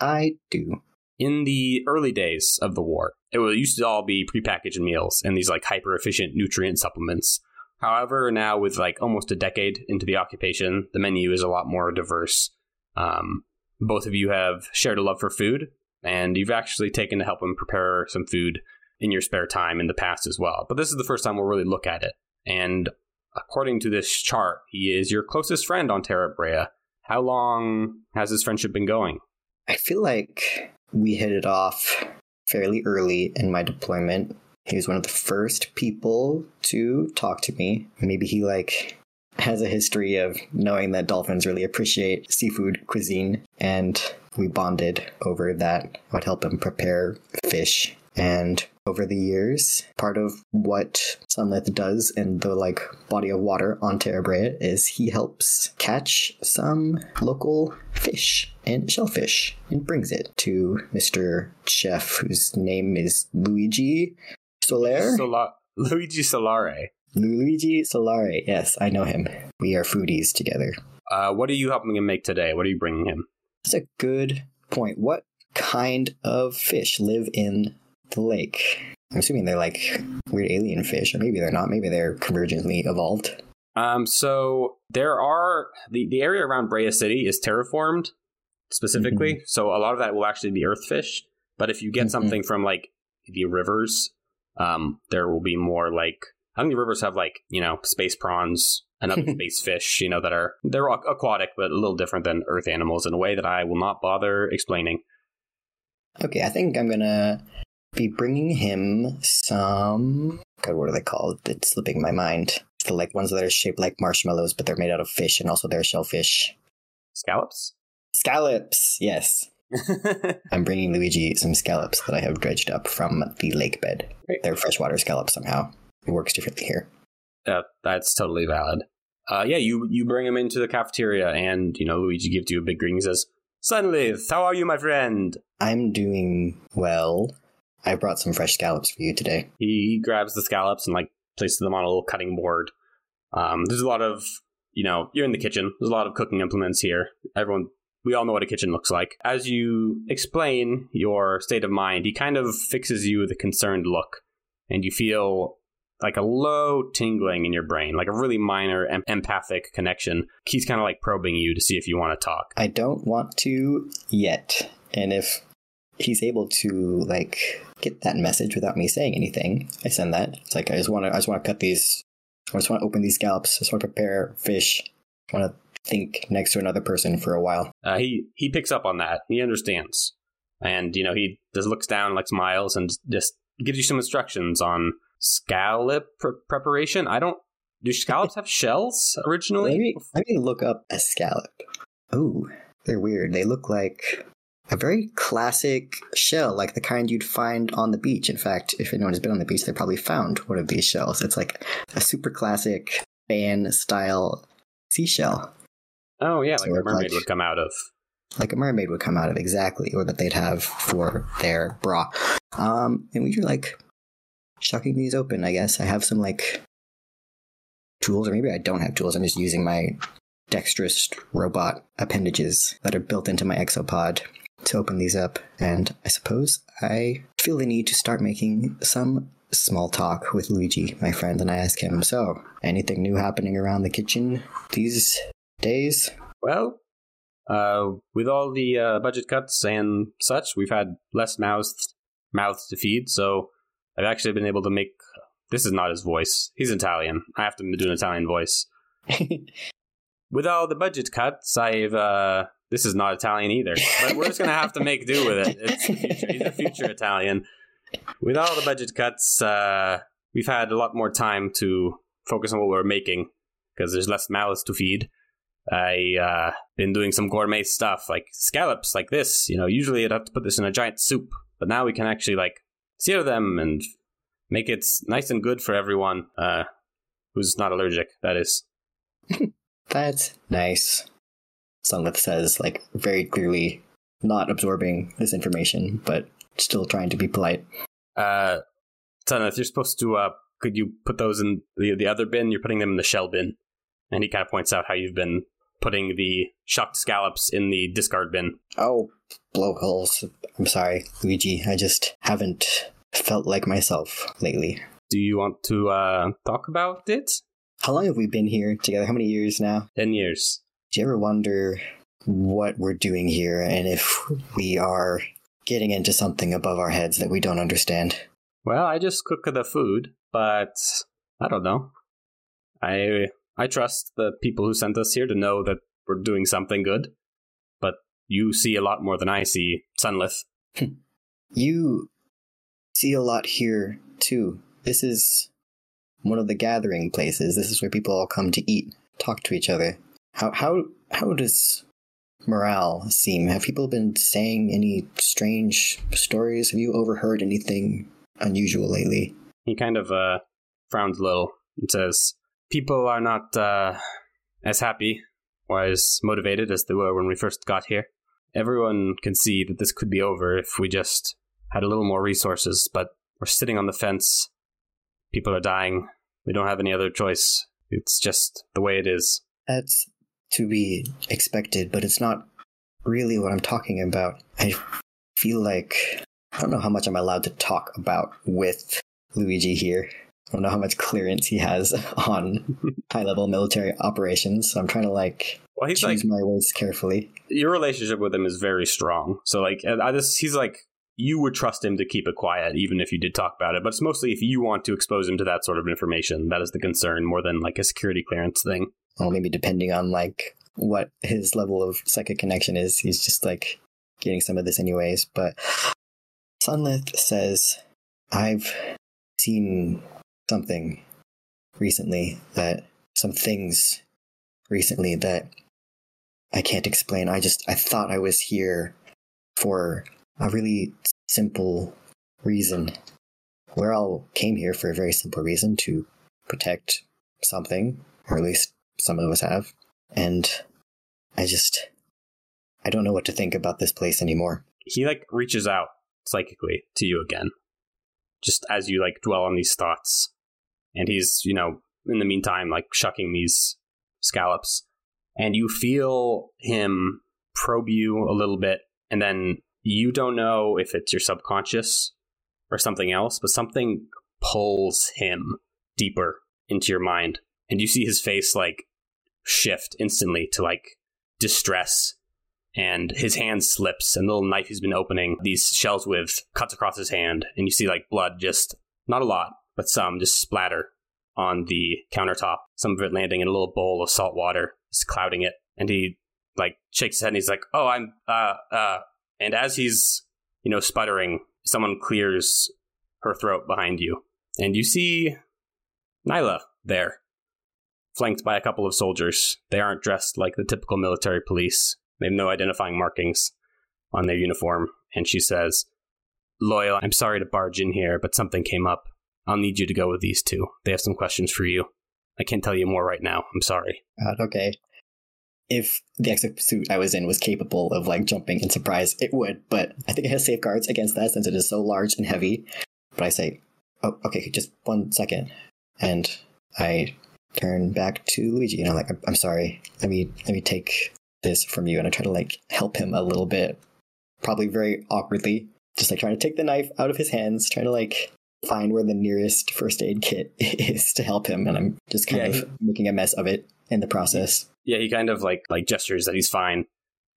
Speaker 4: I do.
Speaker 1: in the early days of the war, it used to all be prepackaged meals and these like hyper efficient nutrient supplements. However, now with like almost a decade into the occupation, the menu is a lot more diverse. Um, both of you have shared a love for food, and you've actually taken to help him prepare some food in your spare time in the past as well. But this is the first time we'll really look at it. And according to this chart, he is your closest friend on Terra Brea. How long has this friendship been going?
Speaker 4: I feel like we hit it off fairly early in my deployment. He was one of the first people to talk to me. Maybe he like has a history of knowing that dolphins really appreciate seafood cuisine and we bonded over that. I would help him prepare fish and over the years, part of what Sunlith does in the like body of water on Terra Brea is he helps catch some local fish and shellfish and brings it to Mr. Chef, whose name is Luigi Soler.
Speaker 1: Sola- Luigi Solare.
Speaker 4: Luigi Solare. Yes, I know him. We are foodies together.
Speaker 1: Uh, what are you helping him make today? What are you bringing him?
Speaker 4: That's a good point. What kind of fish live in the lake? I'm assuming they're like weird alien fish, or maybe they're not. Maybe they're convergently evolved.
Speaker 1: Um, so there are the the area around Brea City is terraformed specifically, so a lot of that will actually be earth fish. But if you get
Speaker 4: Mhm.
Speaker 1: something from like the rivers, um, there will be more like I think the rivers have like you know space prawns and other space fish, you know, that are they're aqu- aquatic but a little different than earth animals in a way that I will not bother explaining.
Speaker 4: Okay, I think I'm gonna be bringing him some. God, what are they called? It's slipping my mind. It's the like ones that are shaped like marshmallows, but they're made out of fish, and also they're shellfish.
Speaker 1: Scallops.
Speaker 4: Scallops. Yes, I'm bringing Luigi some scallops that I have dredged up from the lake bed.
Speaker 1: Great.
Speaker 4: They're freshwater scallops somehow. It works differently here.
Speaker 1: Yeah, that's totally valid. Uh, yeah, you you bring him into the cafeteria, and you know Luigi gives you a big greeting. He says, "Sunlith, how are you, my friend?"
Speaker 4: I'm doing well. I brought some fresh scallops for you today.
Speaker 1: He grabs the scallops and like places them on a little cutting board. Um, there's a lot of, you know, you're in the kitchen. There's a lot of cooking implements here. Everyone, we all know what a kitchen looks like. As you explain your state of mind, he kind of fixes you with a concerned look, and you feel like a low tingling in your brain, like a really minor em- empathic connection. He's kind of like probing you to see if you want to talk.
Speaker 4: I don't want to yet. And if he's able to like get that message without me saying anything, I send that. It's like I just want to I just want to cut these I just want to open these scallops. I just want to prepare fish. I want to think next to another person for a while.
Speaker 1: Uh, he he picks up on that. He understands, and you know he just looks down, like smiles, and just gives you some instructions on scallop pre- preparation. I don't. Do scallops have shells originally?
Speaker 4: Let me let me look up a scallop. Ooh, they're weird. They look like a very classic shell, like the kind you'd find on the beach. In fact, if anyone has been on the beach, they probably found one of these shells. It's like a super classic fan style seashell,
Speaker 1: Oh yeah, like a mermaid
Speaker 4: like-
Speaker 1: would come out of.
Speaker 4: like a mermaid would come out of exactly, or that they'd have for their bra. Um, and we are like shucking these open. I guess I have some like tools, or maybe I don't have tools. I'm just using my dexterous robot appendages that are built into my exopod to open these up. And I suppose I feel the need to start making some small talk with Luigi, my friend, and I ask him, "So, anything new happening around the kitchen these days?"
Speaker 1: Well, uh, with all the uh, budget cuts and such, we've had less mouths mouths to feed. So I've actually been able to make. This is not his voice. He's Italian. I have to do an Italian voice. With all the budget cuts, I've. Uh, this is not Italian either, but we're just gonna have to make do with it. It's future. He's a future Italian. With all the budget cuts, uh, we've had a lot more time to focus on what we're making because there's less mouths to feed. I uh been doing some gourmet stuff like scallops like this. You know, usually I'd have to put this in a giant soup, but now we can actually like sear them and make it nice and good for everyone uh who's not allergic. That is.
Speaker 4: That's nice. Sunlith says, like, very clearly not absorbing this information, but still trying to be polite.
Speaker 1: Uh, Tanith, you're supposed to uh, could you put those in the the other bin? You're putting them in the shell bin, and he kind of points out how you've been putting the shucked scallops in the discard bin.
Speaker 4: Oh, blowholes. I'm sorry, Luigi. I just haven't felt like myself lately.
Speaker 1: Do you want to uh talk about it?
Speaker 4: How long have we been here together? How many years now?
Speaker 1: Ten years.
Speaker 4: Do you ever wonder what we're doing here and if we are getting into something above our heads that we don't understand?
Speaker 1: Well, I just cook the food, but I don't know. I I trust the people who sent us here to know that we're doing something good. But you see a lot more than I see, Sunlith.
Speaker 4: You see a lot here too. This is one of the gathering places. This is where people all come to eat, talk to each other. How how how does morale seem? Have people been saying any strange stories? Have you overheard anything unusual lately?
Speaker 1: He kind of uh frowns a little and says, "People are not uh as happy or as motivated as they were when we first got here. Everyone can see that this could be over if we just had a little more resources, but we're sitting on the fence. People are dying. We don't have any other choice. It's just the way it is."
Speaker 4: That's to be expected, but it's not really what I'm talking about. I feel like I don't know how much I'm allowed to talk about with Luigi here. I don't know how much clearance he has on high level military operations. So I'm trying to like
Speaker 1: Well, he's
Speaker 4: choose
Speaker 1: like
Speaker 4: my words carefully.
Speaker 1: your relationship with him is very strong. So like I just he's like you would trust him to keep it quiet even if you did talk about it. But it's mostly if you want to expose him to that sort of information. That is the concern more than like a security clearance thing.
Speaker 4: Well, maybe depending on like what his level of psychic connection is, he's just like getting some of this anyways. But Sunlith says, I've seen something recently that some things recently that I can't explain. I just I thought I was here for a really simple reason. We all came here for a very simple reason to protect something, or at least some of us have. And I just I don't know what to think about this place anymore.
Speaker 1: He like reaches out psychically to you again just as you like dwell on these thoughts. And he's, you know, in the meantime, like shucking these scallops. And you feel him probe you a little bit, and then you don't know if it's your subconscious or something else, but something pulls him deeper into your mind. And you see his face like shift instantly to like distress and his hand slips and the little knife he's been opening these shells with cuts across his hand and you see like blood just not a lot but some just splatter on the countertop some of it landing in a little bowl of salt water just clouding it and he like shakes his head and he's like oh i'm uh uh and as he's you know sputtering someone clears her throat behind you and you see nyla there flanked by a couple of soldiers they aren't dressed like the typical military police they have no identifying markings on their uniform. And she says, Loyal, I'm sorry to barge in here, but something came up. I'll need you to go with these two. They have some questions for you. I can't tell you more right now. I'm sorry.
Speaker 4: God, okay. If the exit suit I was in was capable of like jumping in surprise, it would, but I think it has safeguards against that since it is so large and heavy. But I say, oh, okay, just one second. And I turn back to Luigi and I'm like, I'm sorry. Let me let me take this from you and I try to like help him a little bit. Probably very awkwardly. Just like trying to take the knife out of his hands, trying to like find where the nearest first aid kit is to help him and I'm just kind
Speaker 1: Yeah,
Speaker 4: of making a mess of it in the process.
Speaker 1: Yeah, he kind of like like gestures that he's fine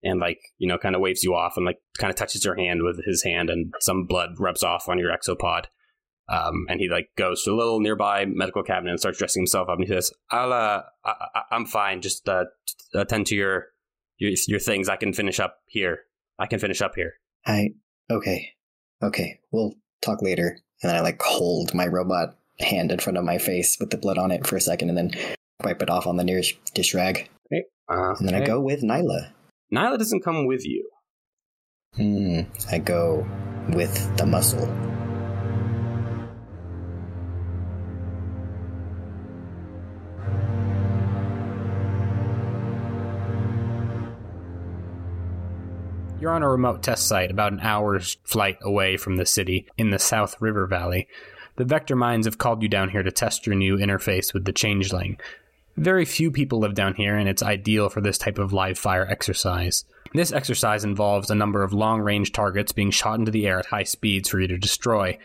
Speaker 1: and like, you know, kind of waves you off and like kind of touches your hand with his hand and some blood rubs off on your exopod. Um, and he like goes to a little nearby medical cabinet and starts dressing himself up and he says, I'll, uh, I, I'm fine. Just, uh, attend to your, your, your things. I can finish up here. I can finish up here.
Speaker 4: I okay. Okay. We'll talk later. And then I like hold my robot hand in front of my face with the blood on it for a second and then wipe it off on the nearest dish rag.
Speaker 1: Uh,
Speaker 4: And then I go with Nyla.
Speaker 1: Nyla doesn't come with you.
Speaker 4: Hmm. I go with the muscle.
Speaker 1: You're on a remote test site about an hour's flight away from the city in the South River Valley. The Vector Minds have called you down here to test your new interface with the Changeling. Very few people live down here, and it's ideal for this type of live fire exercise. This exercise involves a number of long range targets being shot into the air at high speeds for you to destroy.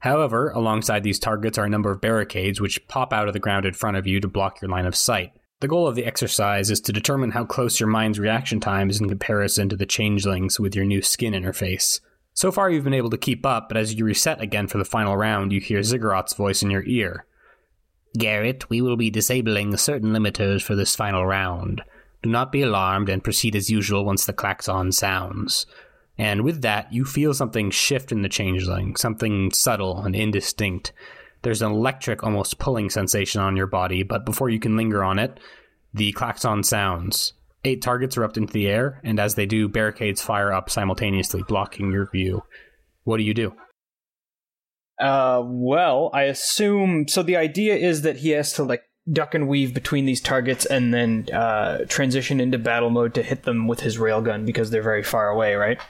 Speaker 1: However, alongside these targets are a number of barricades which pop out of the ground in front of you to block your line of sight. The goal of the exercise is to determine how close your mind's reaction time is in comparison to the changelings with your new skin interface. So far, you've been able to keep up, but as you reset again for the final round, you hear Ziggurat's voice in your ear. Garrett, we will be disabling certain limiters for this final round. Do not be alarmed and proceed as usual once the klaxon sounds. And with that, you feel something shift in the changeling, something subtle and indistinct. There's an electric, almost pulling sensation on your body, but before you can linger on it, the klaxon sounds. Eight targets erupt into the air, and as they do, barricades fire up simultaneously, blocking your view. What do you do?
Speaker 2: Uh, well, I assume so. The idea is that he has to like duck and weave between these targets and then uh, transition into battle mode to hit them with his railgun because they're very far away, right?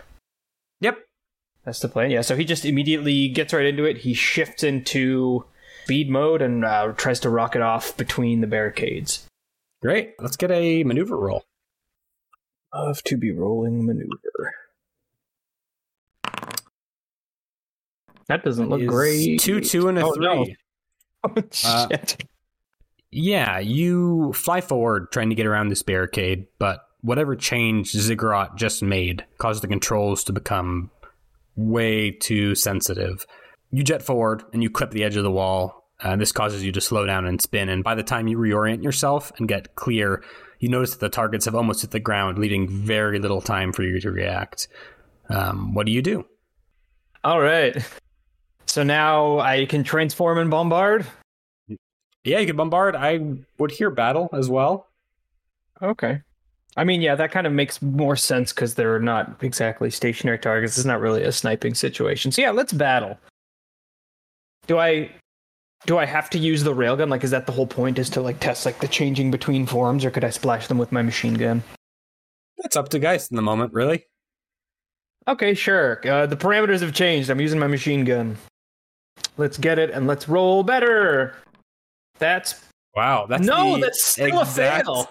Speaker 1: Yep.
Speaker 2: That's the plan. Yeah. So he just immediately gets right into it. He shifts into speed mode and uh, tries to rocket off between the barricades.
Speaker 1: Great. Let's get a maneuver roll.
Speaker 2: Of to be rolling maneuver. That doesn't look great.
Speaker 1: Two, two, and a
Speaker 2: Oh,
Speaker 1: three.
Speaker 2: no. Oh,
Speaker 1: Uh,
Speaker 2: shit.
Speaker 1: Yeah, you fly forward trying to get around this barricade, but whatever change Ziggurat just made caused the controls to become way too sensitive. You jet forward and you clip the edge of the wall. Uh, this causes you to slow down and spin, and by the time you reorient yourself and get clear, you notice that the targets have almost hit the ground, leaving very little time for you to react. Um, what do you do?
Speaker 2: All right. So now I can transform and bombard.
Speaker 1: Yeah, you can bombard. I would hear battle as well.
Speaker 2: Okay. I mean, yeah, that kind of makes more sense because they're not exactly stationary targets. It's not really a sniping situation. So yeah, let's battle. Do I do I have to use the railgun? Like, is that the whole point? Is to like test like the changing between forms, or could I splash them with my machine gun?
Speaker 1: It's up to Geist in the moment, really.
Speaker 2: Okay, sure. Uh, the parameters have changed. I'm using my machine gun. Let's get it and let's roll better. That's
Speaker 1: Wow, that's
Speaker 2: No, that's still a fail.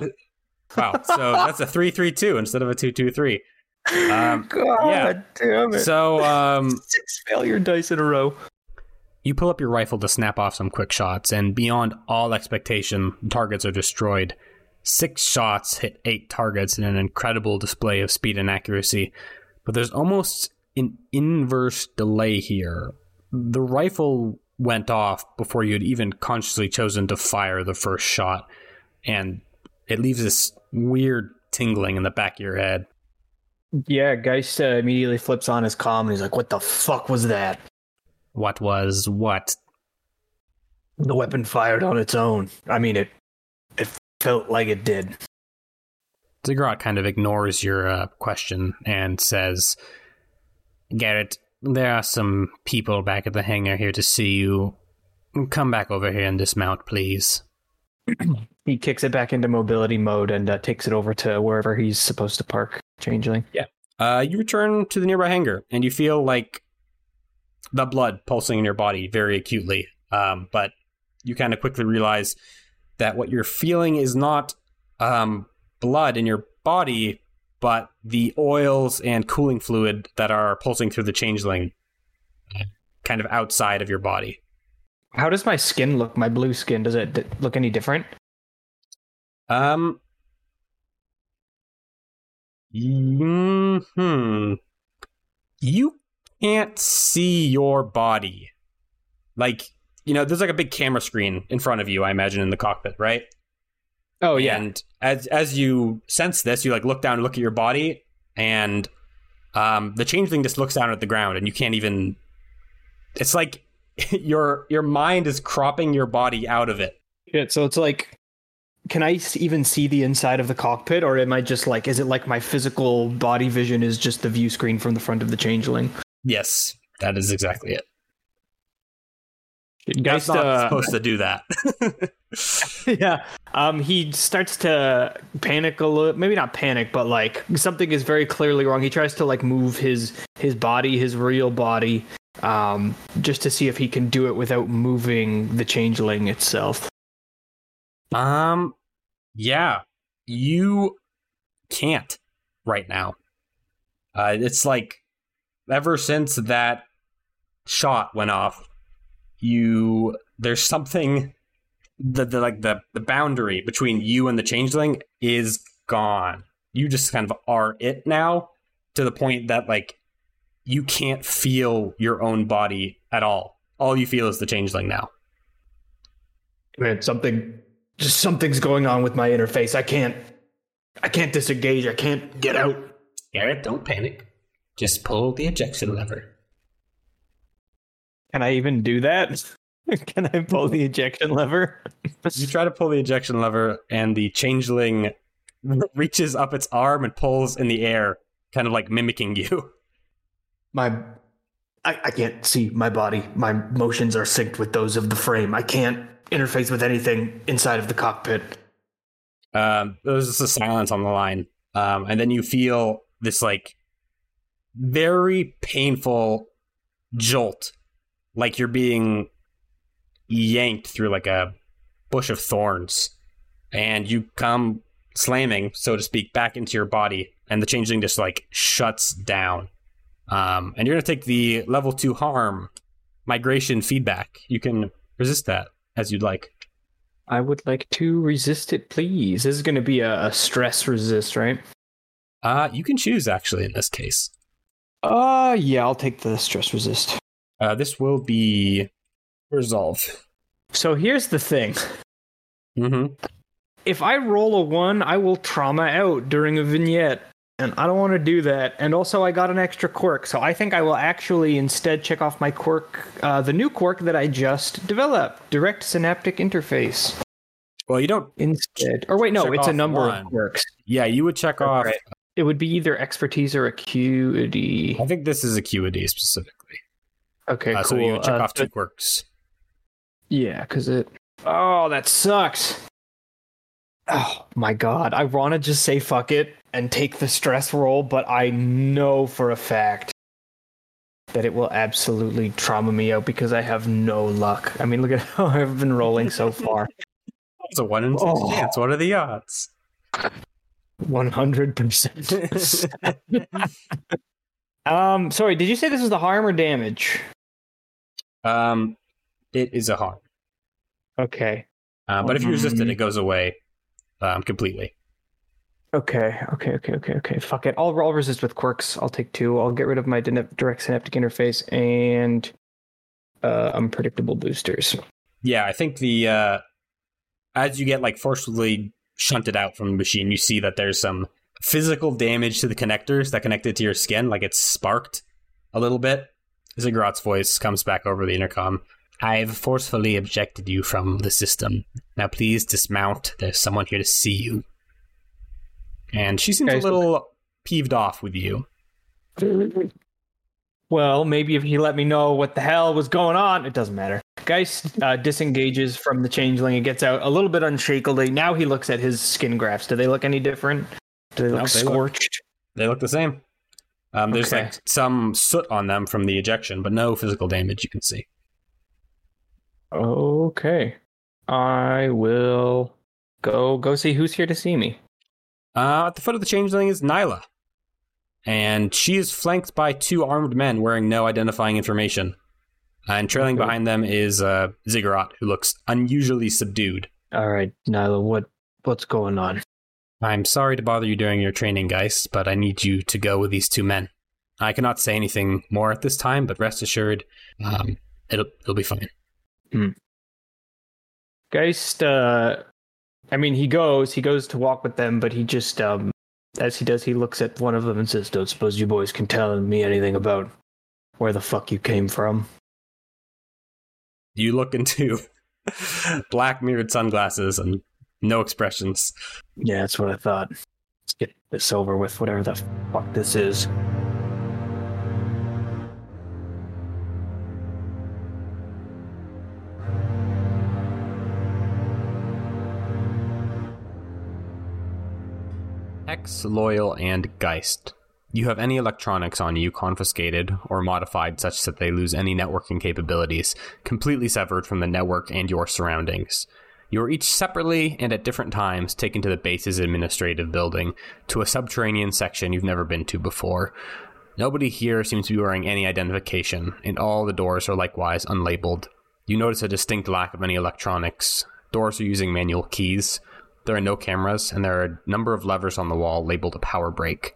Speaker 1: Wow, so that's a three three two instead of a two two three. Um,
Speaker 2: God
Speaker 1: yeah.
Speaker 2: damn it.
Speaker 1: So um,
Speaker 2: Six failure dice in a row.
Speaker 1: you pull up your rifle to snap off some quick shots, and beyond all expectation, targets are destroyed. Six shots hit eight targets in an incredible display of speed and accuracy. But there's almost an inverse delay here. The rifle went off before you had even consciously chosen to fire the first shot, and it leaves this weird tingling in the back of your head.
Speaker 2: Yeah, Geist uh, immediately flips on his comm and he's like, What the fuck was that?
Speaker 1: What was what?
Speaker 2: The weapon fired on its own. I mean, it it felt like it did.
Speaker 1: Ziggurat kind of ignores your uh, question and says, Garrett, there are some people back at the hangar here to see you. Come back over here and dismount, please.
Speaker 2: He kicks it back into mobility mode and uh, takes it over to wherever he's supposed to park. Changeling. Yeah.
Speaker 1: Uh, you return to the nearby hangar and you feel like the blood pulsing in your body very acutely. Um, but you kind of quickly realize that what you're feeling is not um, blood in your body, but the oils and cooling fluid that are pulsing through the changeling uh, kind of outside of your body.
Speaker 2: How does my skin look? My blue skin does it d- look any different?
Speaker 1: Um. Hmm. You can't see your body. Like, you know, there's like a big camera screen in front of you, I imagine, in the cockpit, right?
Speaker 2: Oh yeah.
Speaker 1: And as as you sense this, you like look down and look at your body, and um, the changeling just looks down at the ground, and you can't even. It's like your your mind is cropping your body out of it.
Speaker 2: Shit, so it's like, can I even see the inside of the cockpit, or am I just like, is it like my physical body vision is just the view screen from the front of the changeling?
Speaker 1: Yes, that is exactly it.
Speaker 2: Geist,
Speaker 1: Geist not
Speaker 2: uh,
Speaker 1: supposed to do that.
Speaker 2: yeah. Um, he starts to panic a little. Maybe not panic, but like something is very clearly wrong. He tries to like move his his body, his real body, um, just to see if he can do it without moving the changeling itself.
Speaker 1: Um, yeah, you can't right now. Uh, it's like ever since that shot went off, you there's something the, the like the the boundary between you and the changeling is gone. You just kind of are it now to the point that like you can't feel your own body at all. All you feel is the changeling now.
Speaker 2: Man, something, just something's going on with my interface. I can't, I can't disengage. I can't get out.
Speaker 1: Garrett, don't panic. Just pull the ejection lever.
Speaker 2: Can I even do that? Can I pull the ejection lever?
Speaker 1: You try to pull the ejection lever, and the changeling reaches up its arm and pulls in the air, kind of like mimicking you.
Speaker 2: my I, I can't see my body. My motions are synced with those of the frame. I can't interface with anything inside of the cockpit.
Speaker 1: Um, there's just a silence on the line, um, and then you feel this like very painful jolt, like you're being yanked through like a bush of thorns, and you come slamming, so to speak, back into your body, and the changeling just like shuts down. Um, and you're gonna take the level two harm migration feedback. You can resist that as you'd like.
Speaker 2: I would like to resist it, please. This is going to be a, a stress resist, right?
Speaker 1: Uh, you can choose actually in this case.
Speaker 2: Uh, yeah, I'll take the stress resist.
Speaker 1: Uh, this will be resolve.
Speaker 2: So here's the thing.
Speaker 1: Mm-hmm.
Speaker 2: If I roll a one, I will trauma out during a vignette. And I don't want to do that. And also, I got an extra quirk. So I think I will actually instead check off my quirk, uh, the new quirk that I just developed Direct Synaptic Interface.
Speaker 1: Well, you don't.
Speaker 2: Instead. Or wait, no, it's a number
Speaker 1: one.
Speaker 2: of quirks.
Speaker 1: Yeah, you would check off.
Speaker 2: Right. It would be either expertise or acuity.
Speaker 1: I think this is acuity specifically.
Speaker 2: Okay,
Speaker 1: Uh,
Speaker 2: cool.
Speaker 1: So you would check
Speaker 2: Uh,
Speaker 1: off two quirks.
Speaker 2: Yeah, because it. Oh, that sucks. Oh my god. I want to just say fuck it and take the stress roll, but I know for a fact that it will absolutely trauma me out because I have no luck. I mean, look at how I've been rolling so far.
Speaker 1: It's a one in six
Speaker 2: Oh.
Speaker 1: chance. What are the odds?
Speaker 2: 100%. um, sorry, did you say this is the harm or damage?
Speaker 1: um, it is a harm.
Speaker 2: Okay.
Speaker 1: Uh, but if you resist it,
Speaker 2: Um,
Speaker 1: it goes away um, completely.
Speaker 2: Okay, okay, okay, okay, okay. Fuck it. I'll, I'll resist with quirks. I'll take two. I'll get rid of my direct synaptic interface and uh, unpredictable boosters.
Speaker 1: Yeah, I think the uh, as you get like forcibly shunted out from the machine, you see that there's some physical damage to the connectors that connected to your skin, like it's sparked a little bit. Ziggurat's voice comes back over the intercom. I've forcefully ejected you from the system. Now please dismount. There's someone here to see you. And she seems
Speaker 2: Okay,
Speaker 1: a
Speaker 2: so-
Speaker 1: little peeved off with you.
Speaker 2: Well, maybe if he let me know what the hell was going on, it doesn't matter. Geist uh, disengages from the changeling and gets out a little bit unshakily. Now he looks at his skin grafts. Do they look any different? Do they look
Speaker 1: No, they look-
Speaker 2: scorched?
Speaker 1: They look the same. Um, there's
Speaker 2: Okay.
Speaker 1: like some soot on them from the ejection, but no physical damage you can see.
Speaker 2: Okay. I will go go see who's here to see me.
Speaker 1: Uh, at the foot of the changeling is Nyla. And she is flanked by two armed men wearing no identifying information. And trailing
Speaker 2: Okay.
Speaker 1: behind them is uh, Ziggurat, who looks unusually subdued.
Speaker 2: All right, Nyla, what what's going on?
Speaker 1: I'm sorry to bother you during your training, Geist, but I need you to go with these two men. I cannot say anything more at this time, but rest assured, um, it'll it'll be fine.
Speaker 2: Geist, uh, I mean, he goes, he goes to walk with them, but he just, um, as he does, he looks at one of them and says, "Don't suppose you boys can tell me anything about where the fuck you came from."
Speaker 1: You look into black mirrored sunglasses and no expressions.
Speaker 2: Yeah, that's what I thought. Let's get this over with, whatever the fuck this is.
Speaker 1: Hex, Loyal, and Geist. You have any electronics on you confiscated or modified such that they lose any networking capabilities, completely severed from the network and your surroundings. You are each separately and at different times taken to the base's administrative building, to a subterranean section you've never been to before. Nobody here seems to be wearing any identification, and all the doors are likewise unlabeled. You notice a distinct lack of any electronics. Doors are using manual keys. There are no cameras, and there are a number of levers on the wall labeled a power brake.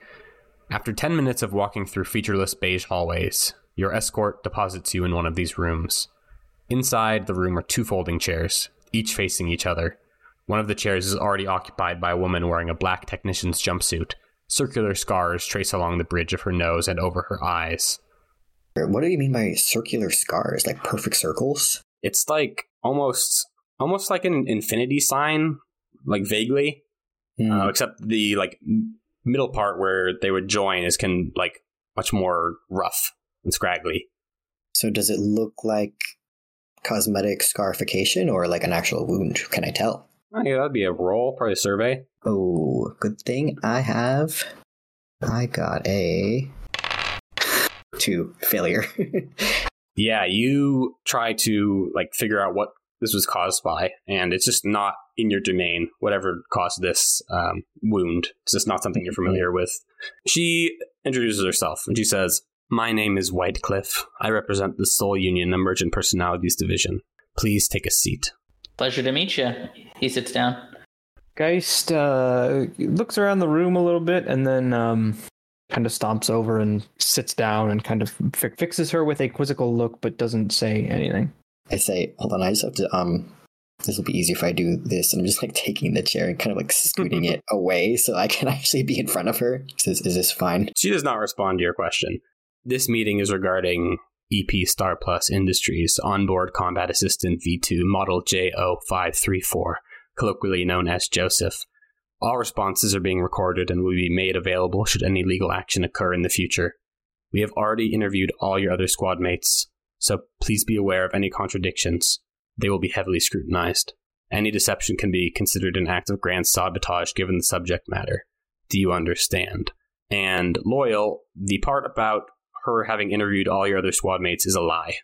Speaker 1: After 10 minutes of walking through featureless beige hallways, your escort deposits you in one of these rooms. Inside the room are two folding chairs, each facing each other. One of the chairs is already occupied by a woman wearing a black technician's jumpsuit. Circular scars trace along the bridge of her nose and over her eyes.
Speaker 4: What do you mean by circular scars? Like perfect circles?
Speaker 1: It's like almost almost like an infinity sign, like vaguely.
Speaker 4: Hmm.
Speaker 1: uh, except the like middle part where they would join is can like much more rough and scraggly.
Speaker 4: so does it look like cosmetic scarification or like an actual wound? Can I tell?
Speaker 1: Oh, yeah, that'd be a roll, probably a survey.
Speaker 4: Oh, good thing I have. I got a two failure.
Speaker 1: Yeah, you try to like figure out what this was caused by, and it's just not in your domain. Whatever caused this um, wound, it's just not something you're familiar with. She introduces herself and she says, "My name is Whitecliff. I represent the Soul Union Emergent Personalities Division. Please take a seat."
Speaker 3: Pleasure to meet you. He sits down.
Speaker 2: Geist uh, looks around the room a little bit and then um, kind of stomps over and sits down and kind of fi- fixes her with a quizzical look, but doesn't say anything.
Speaker 4: I say, hold on, I just have to um this will be easy if I do this. And I'm just like taking the chair and kind of like scooting it away so I can actually be in front of her. Says, is this fine?
Speaker 1: She does not respond to your question. This meeting is regarding EP Star Plus Industries onboard combat assistant V2 model JO534, colloquially known as Joseph. All responses are being recorded and will be made available should any legal action occur in the future. We have already interviewed all your other squad mates, so please be aware of any contradictions. They will be heavily scrutinized. Any deception can be considered an act of grand sabotage given the subject matter. Do you understand? And Loyal, the part about her having interviewed all your other squad mates is a lie.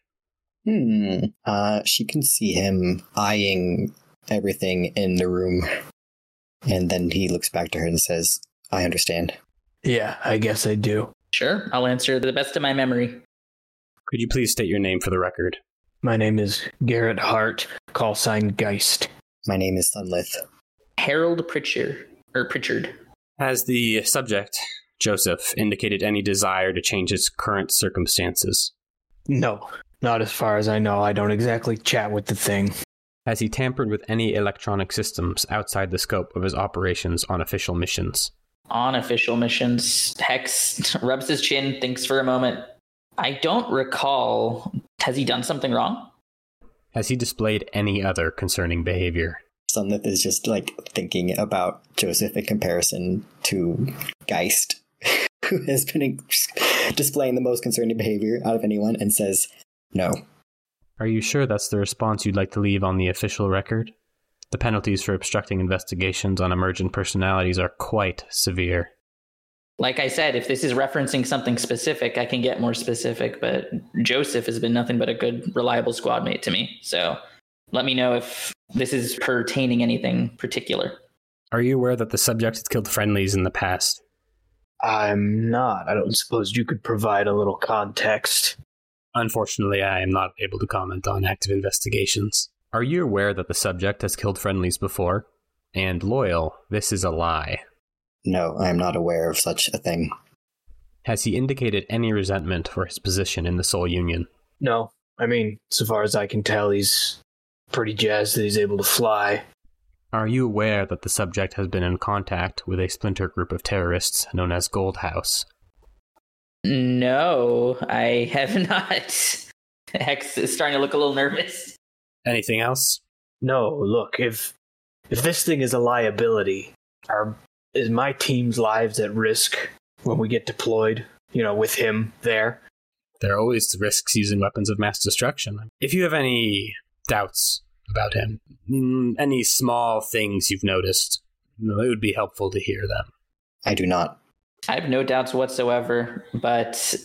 Speaker 4: Hmm. Uh, she can see him eyeing everything in the room. And then he looks back to her and says, I understand.
Speaker 2: Yeah, I guess I do.
Speaker 3: Sure, I'll answer to the best of my memory.
Speaker 1: Could you please state your name for the record?
Speaker 2: My name is Garrett Hart, call sign Geist.
Speaker 4: My name is Sunlith.
Speaker 3: Harold Pritchard or Pritchard.
Speaker 1: Has the subject, Joseph, indicated any desire to change his current circumstances?
Speaker 2: No, not as far as I know. I don't exactly chat with the thing.
Speaker 1: Has he tampered with any electronic systems outside the scope of his operations on official missions?
Speaker 3: On official missions, Hex rubs his chin, thinks for a moment. I don't recall. Has he done something wrong?
Speaker 1: Has he displayed any other concerning behavior?
Speaker 4: Sunlith is just like thinking about Joseph in comparison to Geist, who has been displaying the most concerning behavior out of anyone, and says, No.
Speaker 1: Are you sure that's the response you'd like to leave on the official record? The penalties for obstructing investigations on emergent personalities are quite severe.
Speaker 3: Like I said, if this is referencing something specific, I can get more specific, but Joseph has been nothing but a good, reliable squad mate to me. So let me know if this is pertaining anything particular.
Speaker 1: Are you aware that the subject has killed friendlies in the past?
Speaker 2: I'm not. I don't suppose you could provide a little context.
Speaker 1: Unfortunately, I am not able to comment on active investigations. Are you aware that the subject has killed friendlies before? And loyal, this is a lie.
Speaker 4: No, I am not aware of such a thing.
Speaker 1: Has he indicated any resentment for his position in the Soul Union?
Speaker 2: No. I mean, so far as I can tell, he's pretty jazzed that he's able to fly.
Speaker 1: Are you aware that the subject has been in contact with a splinter group of terrorists known as Gold House?
Speaker 3: No, I have not. Hex is starting to look a little nervous.
Speaker 1: Anything else?
Speaker 2: No, look, if if this thing is a liability, are is my team's lives at risk when we get deployed, you know, with him there?
Speaker 1: There are always risks using weapons of mass destruction. If you have any doubts about him, mm, any small things you've noticed, it would be helpful to hear them.
Speaker 4: I do not.
Speaker 3: I have no doubts whatsoever, but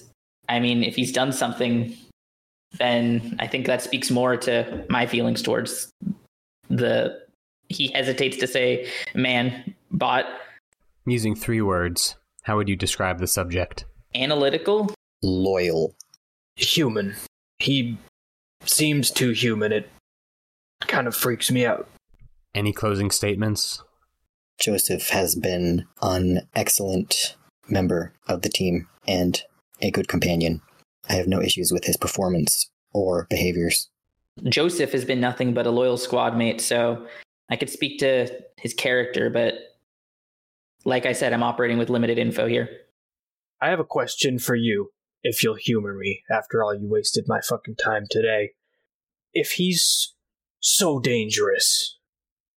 Speaker 3: I mean, if he's done something, then I think that speaks more to my feelings towards the. He hesitates to say man, bot.
Speaker 1: Using three words, how would you describe the subject?
Speaker 3: Analytical,
Speaker 4: Loyal.
Speaker 2: Human. He seems too human. It kind of freaks me out.
Speaker 1: Any closing statements?
Speaker 4: Joseph has been an excellent member of the team and a good companion. I have no issues with his performance or behaviors.
Speaker 3: Joseph has been nothing but a loyal squad mate, so I could speak to his character, but like I said, I'm operating with limited info here.
Speaker 2: I have a question for you, if you'll humor me, after all you wasted my fucking time today. If he's so dangerous,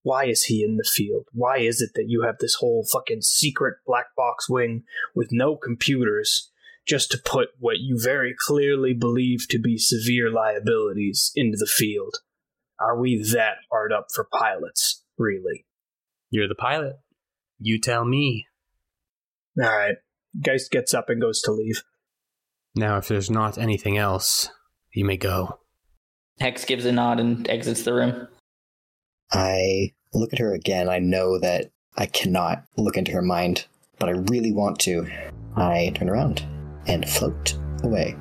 Speaker 2: why is he in the field? Why is it that you have this whole fucking secret black box wing with no computers just to put what you very clearly believe to be severe liabilities into the field? Are we that hard up for pilots, really?
Speaker 1: You're the pilot. You tell me.
Speaker 2: All right. Geist gets up and goes to leave.
Speaker 1: Now, if there's not anything else, you may go.
Speaker 3: Hex gives a nod and exits the room.
Speaker 4: I look at her again. I know that I cannot look into her mind, but I really want to. I turn around and float away.